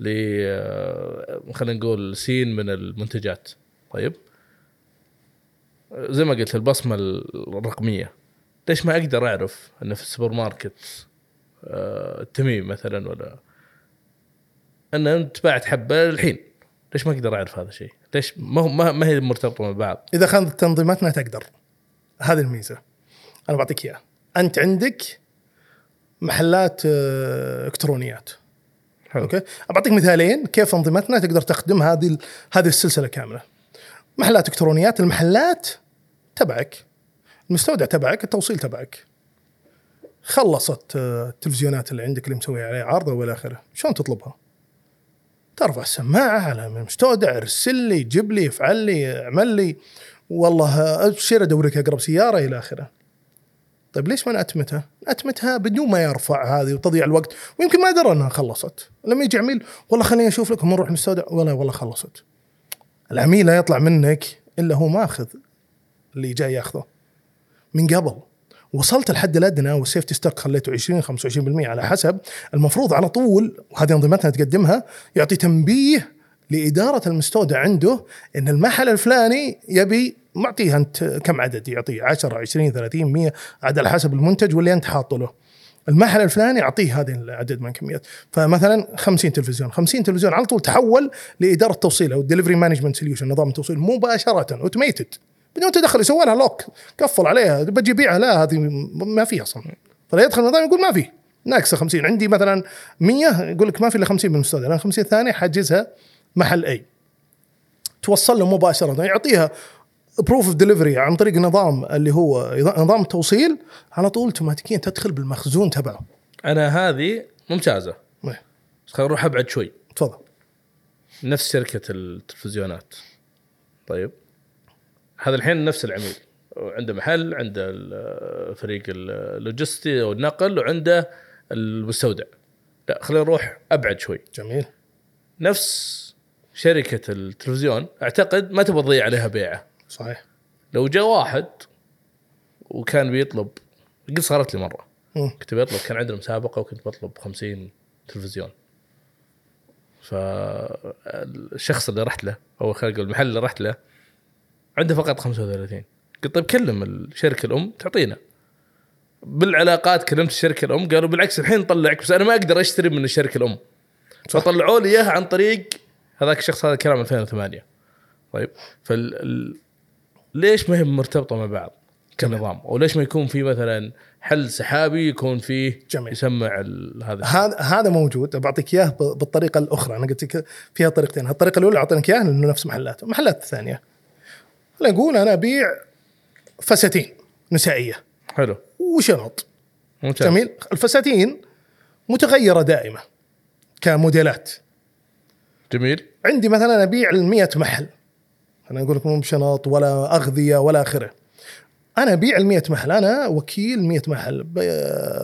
ل آه، خلينا نقول سين من المنتجات؟ طيب. زي ما قلت البصمة الرقمية. ليش ما أقدر أعرف انه في السوبر ماركت آه، التميم مثلا ولا؟ أن أنت باعت حبة الحين. ليش ما أقدر أعرف هذا الشيء؟ ليش ما ما هي مرتبطة مع بعض؟ إذا كانت تنظيماتنا تقدر. هذه الميزة. أنا بعطيك اياها أنت عندك محلات آه، إلكترونيات. حلو. أوكي؟ بعطيك مثالين كيف أنظمتنا تقدر تخدم هذه هذه السلسلة كاملة. محلات إلكترونيات المحلات تبعك. المستودع تبعك التوصيل تبعك. خلصت آه، التلفزيونات اللي عندك اللي مسوي عليها عرض وإلى آخره. شلون تطلبها؟ ترفع السماعة على المستودع ارسل لي جيب لي افعل لي اعمل لي. والله آه، ابشر أدورك أقرب سيارة إلى آخره. طيب ليش ما نأتمتها؟ نأتمتها بدون ما يرفع هذه وتضيع الوقت ويمكن ما درى أنها خلصت. لما يجي عميل والله خليني أشوف لكم نروح المستودع ولا والله خلصت. العميل لا يطلع منك إلا هو ماخذ اللي جاي ياخذه. من قبل وصلت الحد الأدنى وال safety stock خليته 20 25% على حسب. المفروض على طول وهذه أنظمتنا تقدمها يعطي تنبيه لإدارة المستودع عنده إن المحل الفلاني يبي معطيه أنت كم عدد؟ يعطيه 10 20 30 100 عاد على حسب المنتج واللي أنت حاطه له. المحل الفلاني اعطيه هذه العدد من الكميات فمثلا 50 تلفزيون. 50 تلفزيون على طول تحول لإدارة التوصيل أو ال delivery management solution نظام التوصيل مباشرة automated بدون تدخل يسوي لها lock قفل عليها بجي بيعها لا هذه ما في أصلا. فلا يدخل النظام يقول ما في. ناقصة 50 عندي مثلا 100 يقول لك ما في إلا 50 بالمستودع لأن 50 الثانية حاجزها محل اي توصل له مباشرة. يعطيها proof of delivery عن طريق نظام اللي هو نظام التوصيل على طول اوتوماتيكيا تدخل بالمخزون تبعه. أنا هذه ممتازة. بس خلينا نروح أبعد شوي. تفضل. نفس شركة التلفزيونات. طيب. هذا الحين نفس العميل. عنده محل عنده فريق اللوجستي أو النقل وعنده المستودع. لا خلينا نروح أبعد شوي. جميل. نفس شركة التلفزيون أعتقد ما تبغى تضيع عليها بيعة. صحيح. لو جاء واحد وكان بيطلب قد صارت لي مرة. مم. كنت بطلب كان عندنا مسابقة وكنت بطلب 50 تلفزيون. فالشخص اللي رحت له أو خلينا نقول المحل اللي رحت له عنده فقط 35 قلت طيب كلم الشركة الأم تعطينا. بالعلاقات كلمت الشركة الأم قالوا بالعكس الحين نطلعك بس أنا ما أقدر أشتري من الشركة الأم. فطلعوا لي إياها عن طريق هذاك الشخص هذا كلام 2008 طيب فال ال... ليش ما هي مرتبطة مع بعض كنظام؟ أو ليش ما يكون في مثلا حل سحابي يكون فيه جميل. يسمع ال... هذا هذا هذا موجود. بعطيك إياه بالطريقة الأخرى. أنا قلت لك فيها طريقتين. الطريقة الأولى اعطيناك إياها لأنه نفس محلات. المحلات الثانية. خلينا نقول أنا أبيع فساتين نسائية. حلو. وشنط ممتاز. جميل. الفساتين متغيرة دائمه كموديلات. جميل. عندي مثلا أبيع ال 100 محل. أنا أقول لك مو بشنط ولا أغذية ولا آخره. أنا أبيع ال 100 محل. أنا وكيل 100 محل.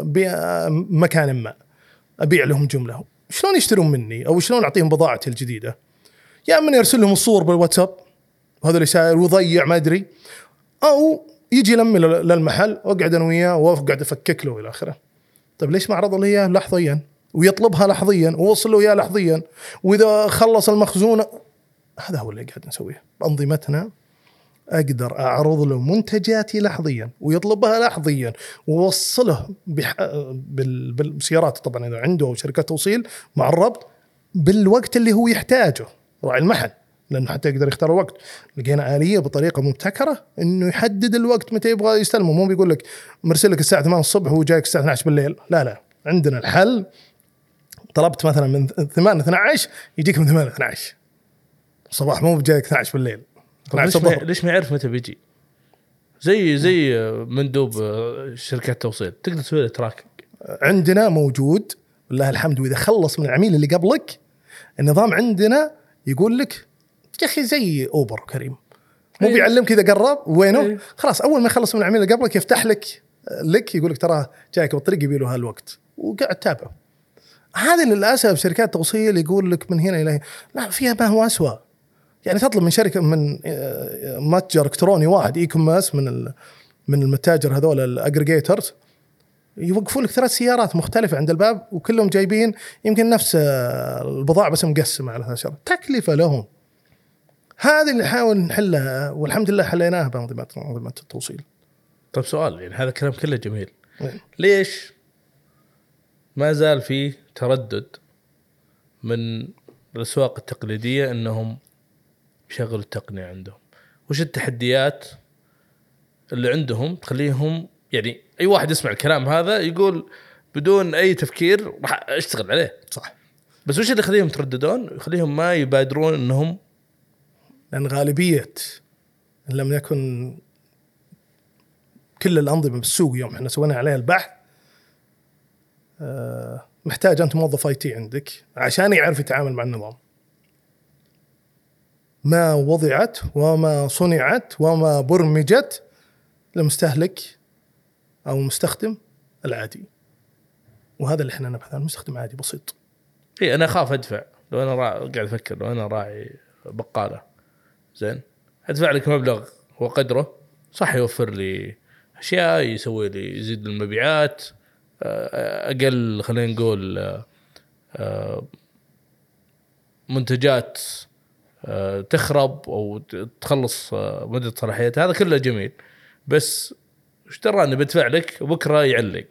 بمكان ما. أبيع لهم جملة. شلون يشترون مني؟ أو شلون أعطيهم بضاعتي الجديدة؟ يا اما ارسل لهم الصور بالواتساب. وهذا اللي ويضيع ما أدري. أو يجي يلمي لل- للمحل. واقعد أنا وياه وأقعد أفكك له إلى آخره. طيب ليش ما عرض لي إياه؟ لحظيا ويطلبها لحظيا ووصل له إياه لحظيا. وإذا خلص المخزون هذا هو اللي قاعد نسويه. بأنظمتنا أقدر أعرض له منتجاتي لحظيا ويطلبها لحظيا ووصله بح... بال... بالسيارات. طبعا إذا عنده شركة توصيل مع الربط بالوقت اللي هو يحتاجه. راعي المحل لأنه حتى يقدر يختار الوقت لقينا آلية بطريقة مبتكرة إنه يحدد الوقت متى يبغى يستلمه. مو بيقول لك مرسل لك الساعة 8 الصبح وهو جايك الساعة 12 بالليل. لا لا. عندنا الحل طلبت مثلا من 8 12 يجيك من 8 12 الصباح مو بجايك 12 بالليل. طيب 12 ليش ما ليش ما يعرف متى بيجي؟ زي زي مندوب شركات توصيل. تقدر تسوي له تراكنج عندنا موجود والله الحمد وإذا خلص من العميل اللي قبلك النظام عندنا يقول لك يا أخي زي أوبر كريم. مو إيه. بيعلمك إذا قرب وينه؟ إيه. خلاص أول ما يخلص من العميل اللي قبلك يفتح لك لك يقول لك ترى جايك بالطريق يبي له هالوقت. وقاعد تتابعه. هذه للأسف شركات توصيل يقول لك من هنا إلى هنا. لا فيها ما هو اسوء يعني تطلب من شركة من آه، متجر إلكتروني واحد e-commerce من من المتاجر هذول ال aggregators يوقفوا لك ثلاث سيارات مختلفة عند الباب وكلهم جايبين يمكن نفس آه، البضاعة بس مقسمة على ثلاث سيارات تكلفة لهم. هذه اللي نحاول نحلها والحمد لله حليناها بأنظمة أنظمة التوصيل. طيب سؤال يعني هذا الكلام كله جميل. إيه. ليش ما زال في تردد من الأسواق التقليدية إنهم يشغلوا التقنيه عندهم. وش التحديات اللي عندهم تخليهم يعني أي واحد يسمع الكلام هذا يقول بدون أي تفكير راح أشتغل عليه. صح. بس وش اللي يخليهم يترددون؟ يخليهم ما يبادرون إنهم لأن غالبية إن لم يكن كل الأنظمة بالسوق يوم إحنا سوينا عليها البحث آه، محتاج أنت موظف آي تي عندك عشان يعرف يتعامل مع النظام. ما وضعت وما صنعت وما برمجت لمستهلك أو المستخدم العادي. وهذا اللي إحنا نبحث عنه مستخدم عادي بسيط. إي أنا أخاف أدفع. لو أنا. قاعد أفكر لو أنا راعي بقالة. زين؟ أدفع لك مبلغ وقدره صح يوفر لي أشياء يسوي لي يزيد المبيعات. أقل خلينا نقول آه، آه، منتجات آه، تخرب أو تخلص مدة صلاحيتها. هذا كله جميل. بس إيش درى اني بدفع لك وبكرة يعلق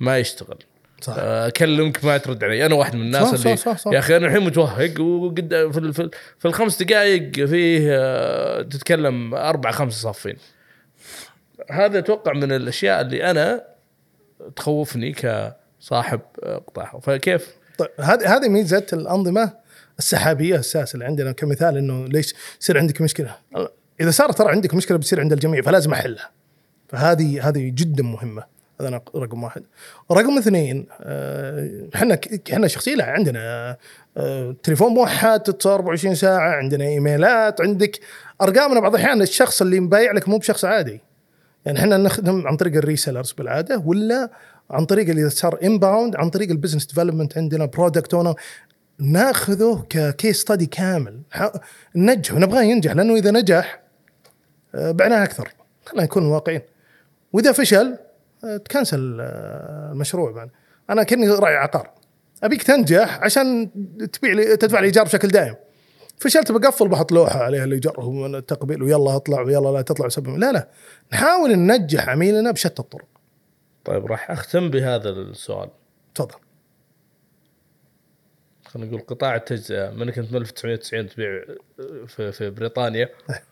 ما يشتغل. صح. أكلمك ما ترد علي. أنا واحد من الناس صح، اللي صح، صح، صح. يا أخي أنا الحين متوهق وقد في, في, في الخمس دقائق فيه تتكلم أربع خمسة صافين. هذا أتوقع من الأشياء اللي أنا تخوفني كصاحب قطاع فكيف؟ طيب هذه هذه ميزة الأنظمة السحابية أساس اللي عندنا كمثال إنه ليش يصير عندك مشكلة؟ إذا صارت ترى عندك مشكلة بتصير عند الجميع فلازم أحلها. فهذه هذه جدا مهمة. هذا رقم واحد. رقم اثنين آه، إحنا إحنا شخصيا لا عندنا آه، تليفون موحد تتصل 24 ساعة عندنا إيميلات عندك أرقامنا بعض الأحيان الشخص اللي مبايع لك مو بشخص عادي. يعني إحنا نخدم عن طريق ال resellers بالعادة ولا عن طريق اللي صار inbound عن طريق ال business development عندنا product owner ناخذه ك case study كامل. ح- ننجحه نبغاه ينجح لأنه إذا نجح آه، بعناه أكثر. خلينا نكون واقعيين. وإذا فشل آه، تكنسل آه، المشروع بعد. أنا كأني راعي عقار. أبيك تنجح عشان تبيع لي تدفع لي إيجار بشكل دائم. فشلت بقفل بحط لوحة عليها الايجار والتقبيل ويلا اطلع ويلا لا تطلع وسبب. لا لا. نحاول ننجح عميلنا بشتى الطرق. طيب راح أختم بهذا السؤال. تفضل. خلينا نقول قطاع التجزئة من كنت من 1990 تبيع في, في بريطانيا.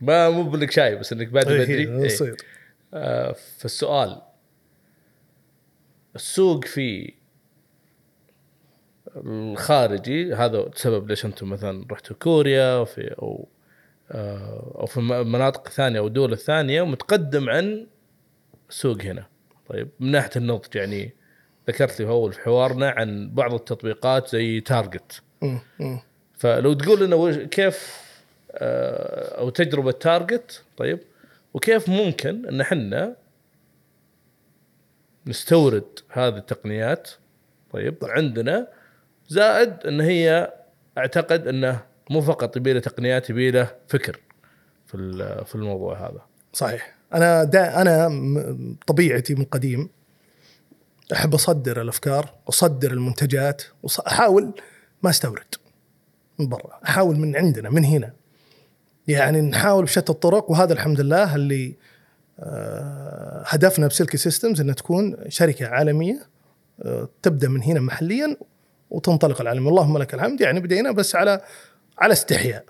ما مو بانك شايب بس إنك بادئ بدري. إيه، إيه. يصير آه، فالسؤال السوق في الخارجي هذا سبب ليش أنتم مثلا رحتوا كوريا في أو آه، أو في مناطق ثانية أو دول ثانية ومتقدم عن السوق هنا طيب من ناحية النضج يعني ذكرت لي أول في حوارنا عن بعض التطبيقات زي Target. فلو تقول لنا كيف آه، أو تجربة تارجت طيب وكيف ممكن أن إحنا نستورد هذه التقنيات طيب عندنا زائد إن هي أعتقد إنه مو فقط يبي له تقنيات يبي له فكر في في الموضوع هذا. صحيح. أنا دا أنا طبيعتي من قديم أحب أصدر الأفكار أصدر المنتجات واحاول ما أستورد من برا أحاول من عندنا من هنا. يعني نحاول بشتى الطرق وهذا الحمد لله اللي آه، هدفنا بسلكي سيستمز إنها تكون شركة عالمية آه، تبدأ من هنا محليا وتنطلق العالم اللهم لك الحمد. يعني بدينا بس على على استحياء.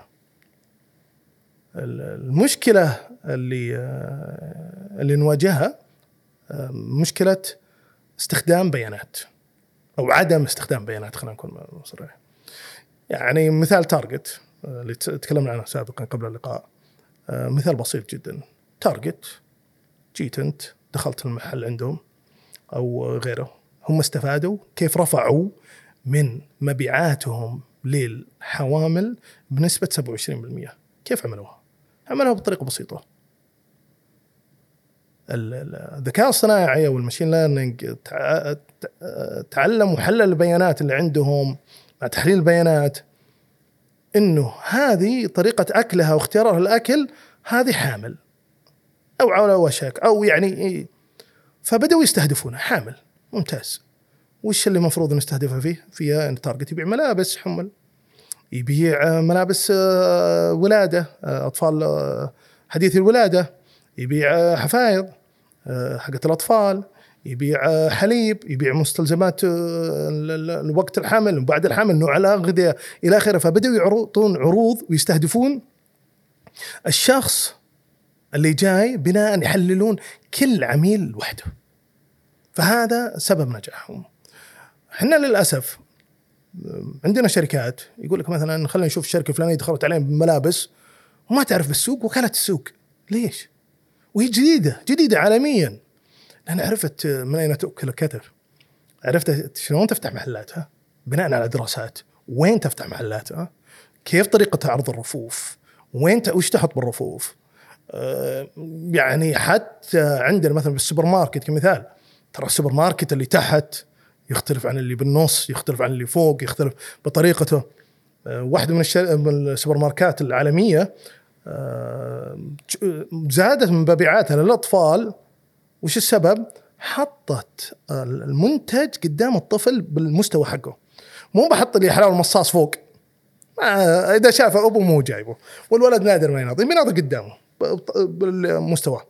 المشكلة اللي آه، اللي نواجهها آه، مشكلة استخدام بيانات أو عدم استخدام بيانات خلينا نكون صريح يعني مثال Target آه، اللي تكلمنا عنه سابقا قبل اللقاء. مثال بسيط جدا. Target جيت انت دخلت المحل عندهم أو غيره. هم استفادوا كيف رفعوا من مبيعاتهم للحوامل بنسبة 27% كيف عملوها؟ عملوها ال- ال- الذكاء الصناعي أو ال machine learning تع- تع- تعلم وحلل البيانات اللي عندهم مع تحليل البيانات. إنه هذه طريقة أكلها واختيارها الاكل هذه حامل. أو على وشك أو يعني إيه. فبدأوا يستهدفونه حامل ممتاز. وش اللي المفروض نستهدفه فيه؟ فيها Target يبيع ملابس حمل يبيع آه، ملابس آه، ولادة آه، أطفال حديث الولادة يبيع حفايض حقت الأطفال يبيع حليب يبيع مستلزمات آه، ال- ال- ال- وقت الحمل وبعد الحمل نوع الأغذية إلى آخره. فبدأوا يعرضون عروض ويستهدفون الشخص اللي جاي بناء يحللون كل عميل لوحده فهذا سبب نجاحهم. إحنا للأسف عندنا شركات يقول لك مثلا خلينا نشوف الشركة الفلانية دخلت علينا بملابس وما تعرف بالسوق وأكلت السوق. ليش؟ وهي جديدة جديدة عالميا. لأن عرفت من أين تؤكل الكتف؟ عرفت شلون تفتح محلاتها؟ بناء على دراسات. وين تفتح محلاتها؟ كيف طريقه عرض الرفوف؟ وين وش تحط بالرفوف؟ آه، يعني حتى عندنا مثلا بالسوبر ماركت كمثال ترى السوبر ماركت اللي تحت يختلف عن اللي بالنص يختلف عن اللي فوق يختلف بطريقته. آه، واحدة من, السوبر ماركات العالمية آه، زادت من مبيعاتها للأطفال. وش السبب؟ حطت المنتج قدام الطفل بالمستوى حقه. مو بحط لي حلاوه المصاص فوق. إذا شافه أبوه مو جايبه. والولد نادر ما يناظر بيناظر قدامه بالمستوى.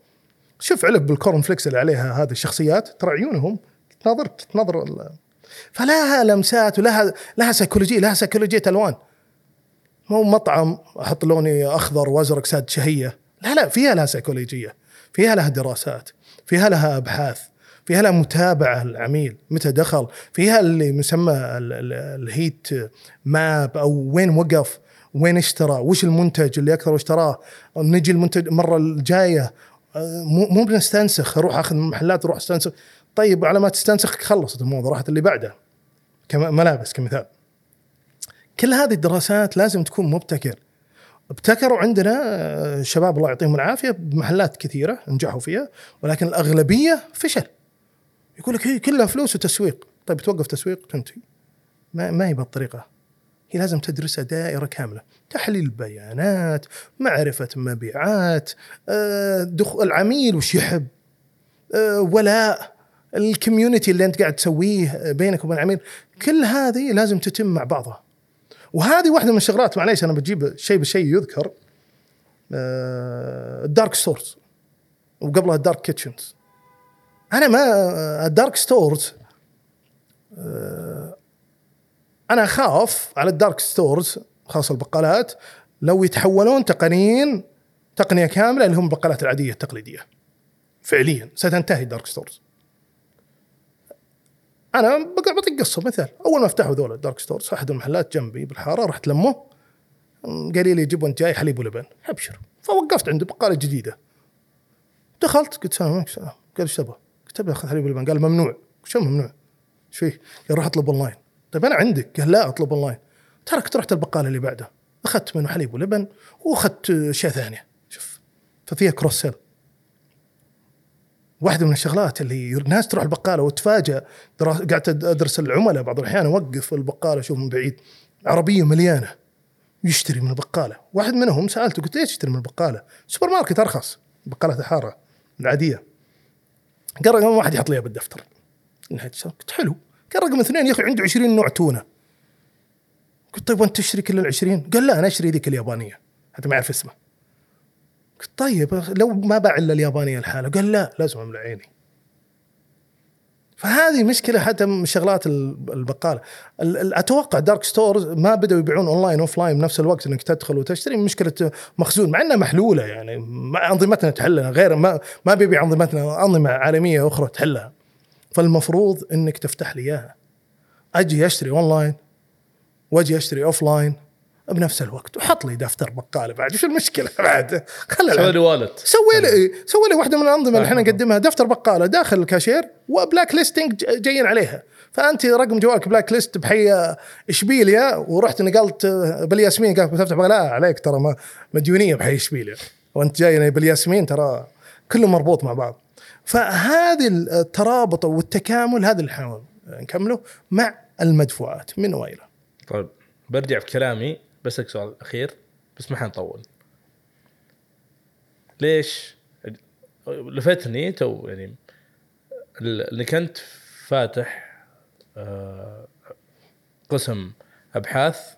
شوف علب بال corn flakes اللي عليها هذه الشخصيات ترى عيونهم تناظر ال- فلها لمسات ولها لها سيكولوجيه لها سيكولوجيه الوان مو مطعم أحط لوني أخضر وأزرق ساد شهية. لا لا فيها لها سيكولوجيه فيها لها دراسات فيها لها أبحاث فيها لها متابعة العميل متى دخل فيها اللي ال- الهيت ماب أو وين وقف وين اشترى وش المنتج اللي أكثر اشتراه نجي المنتج المرة الجاية مو مو بنستنسخ أروح أخذ من المحلات أروح أستنسخ. طيب على ما تستنسخ خلصت الموضوع راحت اللي بعده. كملابس كمثال. كل هذه الدراسات لازم تكون مبتكر. ابتكروا عندنا آه، شباب الله يعطيهم العافية بمحلات كثيرة نجحوا فيها ولكن الأغلبية فشل. يقول لك هي كلها فلوس وتسويق. طيب توقف تسويق تنتهي. ما ما هي بالطريقة. هي لازم تدرسها دائرة كاملة. تحليل بيانات معرفة مبيعات آه، دخول العميل وش يحب آه، ولاء. ال community اللي انت قاعد تسويه بينك وبين العميل كل هذه لازم تتم مع بعضها. وهذه واحدة من الشغلات معليش أنا بجيب شيء بالشيء يذكر آه، ال dark stores وقبلها ال dark kitchens. أنا ما ال dark stores أنا أخاف على ال dark stores خاصة البقالات لو يتحولون تقنيا تقنية كاملة اللي هم البقالات العادية التقليدية. فعليا ستنتهي ال dark stores. أنا بعطيك قصه مثال. أول ما فتحوا ذول ال dark stores أحد المحلات جنبي بالحارة رحت لمه. قال لي جيب وانت جاي حليب ولبن. أبشر. فوقفت عنده بقالة جديدة. دخلت قلت السلام عليكم السلام قال إيش تبغى؟ قلت ابي أخذ حليب ولبن؟ قال ممنوع. شو ممنوع؟ إيش فيه؟ قال روح أطلب اونلاين طيب أنا عندك. قال لا أطلب اونلاين تركت رحت البقالة اللي بعده أخذت منه حليب ولبن وأخذت اشياء ثانية شوف ففيها cross sell واحدة من الشغلات اللي الناس تروح البقالة وتفاجأ درا- قعدت أدرس العملاء بعض الأحيان أوقف البقالة أشوف من بعيد. عربية مليانة. يشتري من البقالة. واحد منهم سألته قلت ليش تشتري من البقالة؟ سوبر ماركت أرخص. بقالات الحارة العادية. قال رقم واحد يحط لي بالدفتر. قلت حلو. قال رقم اثنين يا أخي عنده 20 نوع تونة. قلت طيب وأنت تشتري كل ال 20 قال لا أنا أشتري ذيك اليابانية. حتى ما يعرف اسمه. قلت طيب لو ما باع الا اليابانيه لحاله. قال لا لازم املى عيني. فهذه مشكلة حتى من شغلات ال- البقالة. ال- ال- أتوقع dark stores ما بدأوا يبيعون online offline بنفس الوقت إنك تدخل وتشتري مشكلة مخزون مع إنها محلولة يعني. أنظمتنا تحلها غير ما ما بيبيع أنظمتنا أنظمة عالمية أخرى تحلها. فالمفروض إنك تفتح لي إياها. أجي أشتري اونلاين وأجي أشتري offline بنفس الوقت. وحط لي دفتر بقاله بعد. وش المشكلة بعد؟ خلى سوي لي wallet سوي لي سوي لي واحدة من الأنظمة اللي إحنا نقدمها. دفتر بقاله داخل الكاشير و blacklisting جايين عليها. فأنت رقم جوالك blacklist بحي إشبيليا ورحت نقلت بالياسمين. قالت بتفتح. لا عليك ترى ما مديونية بحي إشبيليا. وأنت جاي بالياسمين ترى كله مربوط مع بعض. فهذه الترابط والتكامل هذا اللي نحاول نكمله مع المدفوعات. من والى طيب برجع في كلامي بسألك سؤال أخير بس ما حنطول. ليش؟ لفتني تو يعني ال- انك انت فاتح آه، قسم أبحاث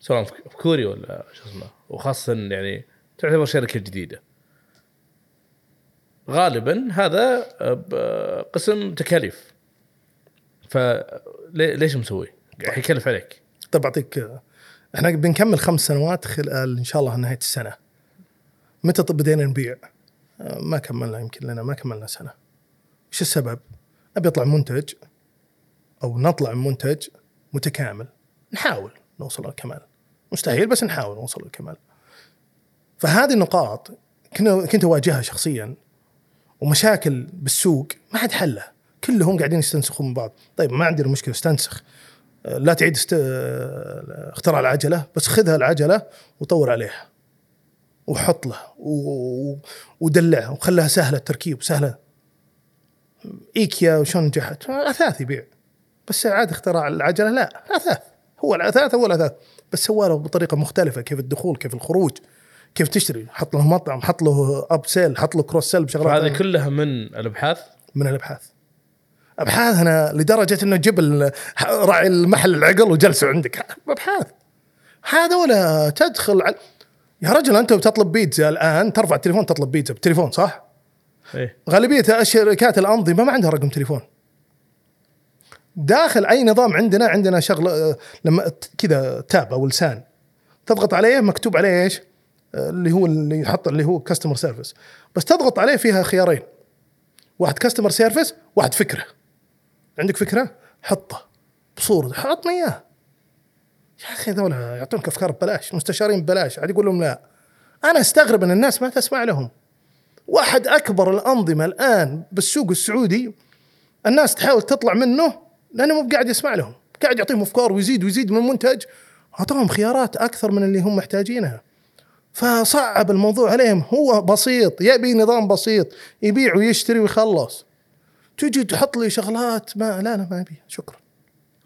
سواء في في كوري ولا شو اسمه وخاصة يعني تعتبر شركة جديدة. غالبا هذا آه، قسم تكاليف. فليش مسوي؟ قاعد يكلف عليك. طيب أعطيك إحنا بنكمل خمس سنوات خلال إن شاء الله نهاية السنة متى بدينا نبيع؟ آه، ما كملنا يمكن لنا ما كملنا سنة. إيش السبب؟ أبي أطلع منتج أو نطلع من منتج متكامل نحاول نوصل للكمال مستحيل بس نحاول نوصل للكمال. فهذه النقاط كنا كنت أواجهها شخصيا ومشاكل بالسوق ما حد حلها كلهم قاعدين يستنسخون من بعض طيب ما عندنا مشكله استنسخ لا تعيد است... اختراع العجلة بس خذها العجلة وطور عليها. وحط له و... ودلعها وخلها سهلة التركيب سهلة. إيكيا وشون نجحت؟ أثاث يبيع. بس عاد اختراع العجلة لا أثاث. هو الأثاث هو الأثاث. بس سوى له بطريقة مختلفة كيف الدخول كيف الخروج كيف تشتري. حط له مطعم حط له up sell حط له cross sell بشغلات هذه. كلها من الأبحاث؟ من الأبحاث. ابحاثنا لدرجة إنه جيب راعي المحل العقل وجلسوا عندك. أبحاث. هذولا تدخل على يا رجل أنت بتطلب بيتزا الآن ترفع التليفون تطلب بيتزا بالتليفون صح؟ إيه. غالبية الشركات الأنظمة ما عندها رقم تليفون. داخل أي نظام عندنا عندنا شغله لما كذا تاب أو لسان. تضغط عليه مكتوب عليه إيش؟ اللي هو اللي يحط اللي هو كاستمر سيرفيس بس تضغط عليه فيها خيارين. واحد كاستمر سيرفيس واحد فكرة. عندك فكرة؟ حطه بصورة حطني إياه. يا أخي ذولا يعطونك أفكار ببلاش مستشارين ببلاش عاد يقول لهم لا. أنا أستغرب إن الناس ما تسمع لهم. واحد أكبر الأنظمة الآن بالسوق السعودي الناس تحاول تطلع منه لأنه مو قاعد يسمع لهم. قاعد يعطيهم أفكار ويزيد ويزيد من المنتج أعطاهم خيارات أكثر من اللي هم محتاجينها. فصعب الموضوع عليهم. هو بسيط يبي نظام بسيط يبيع ويشتري ويخلص. تجي تحط لي شغلات ما لا لا ما أبي. شكرا.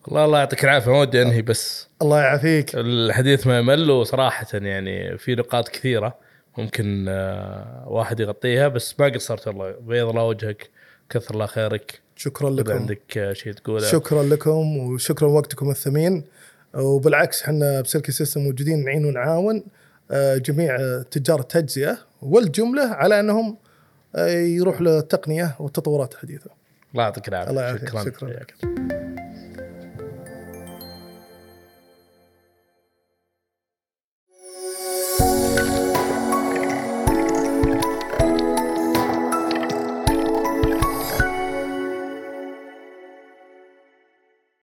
الله الله يعطيك العافية. ما ودي أنهي بس. الله يعافيك. الحديث ما يمل وصراحة يعني في نقاط كثيرة ممكن آه، واحد يغطيها بس ما قصرت والله. بيض الله وجهك كثر الله خيرك. شكرا لكم. عندك آه، شيء تقوله. شكرا لكم وشكرا وقتكم الثمين. وبالعكس إحنا بسلكي سيستم موجودين نعين ونعاون آه، جميع تجار التجزئة والجملة على أنهم يروح للتقنية والتطورات الحديثة. الله يعطيك العافية. شكرا. شكرا.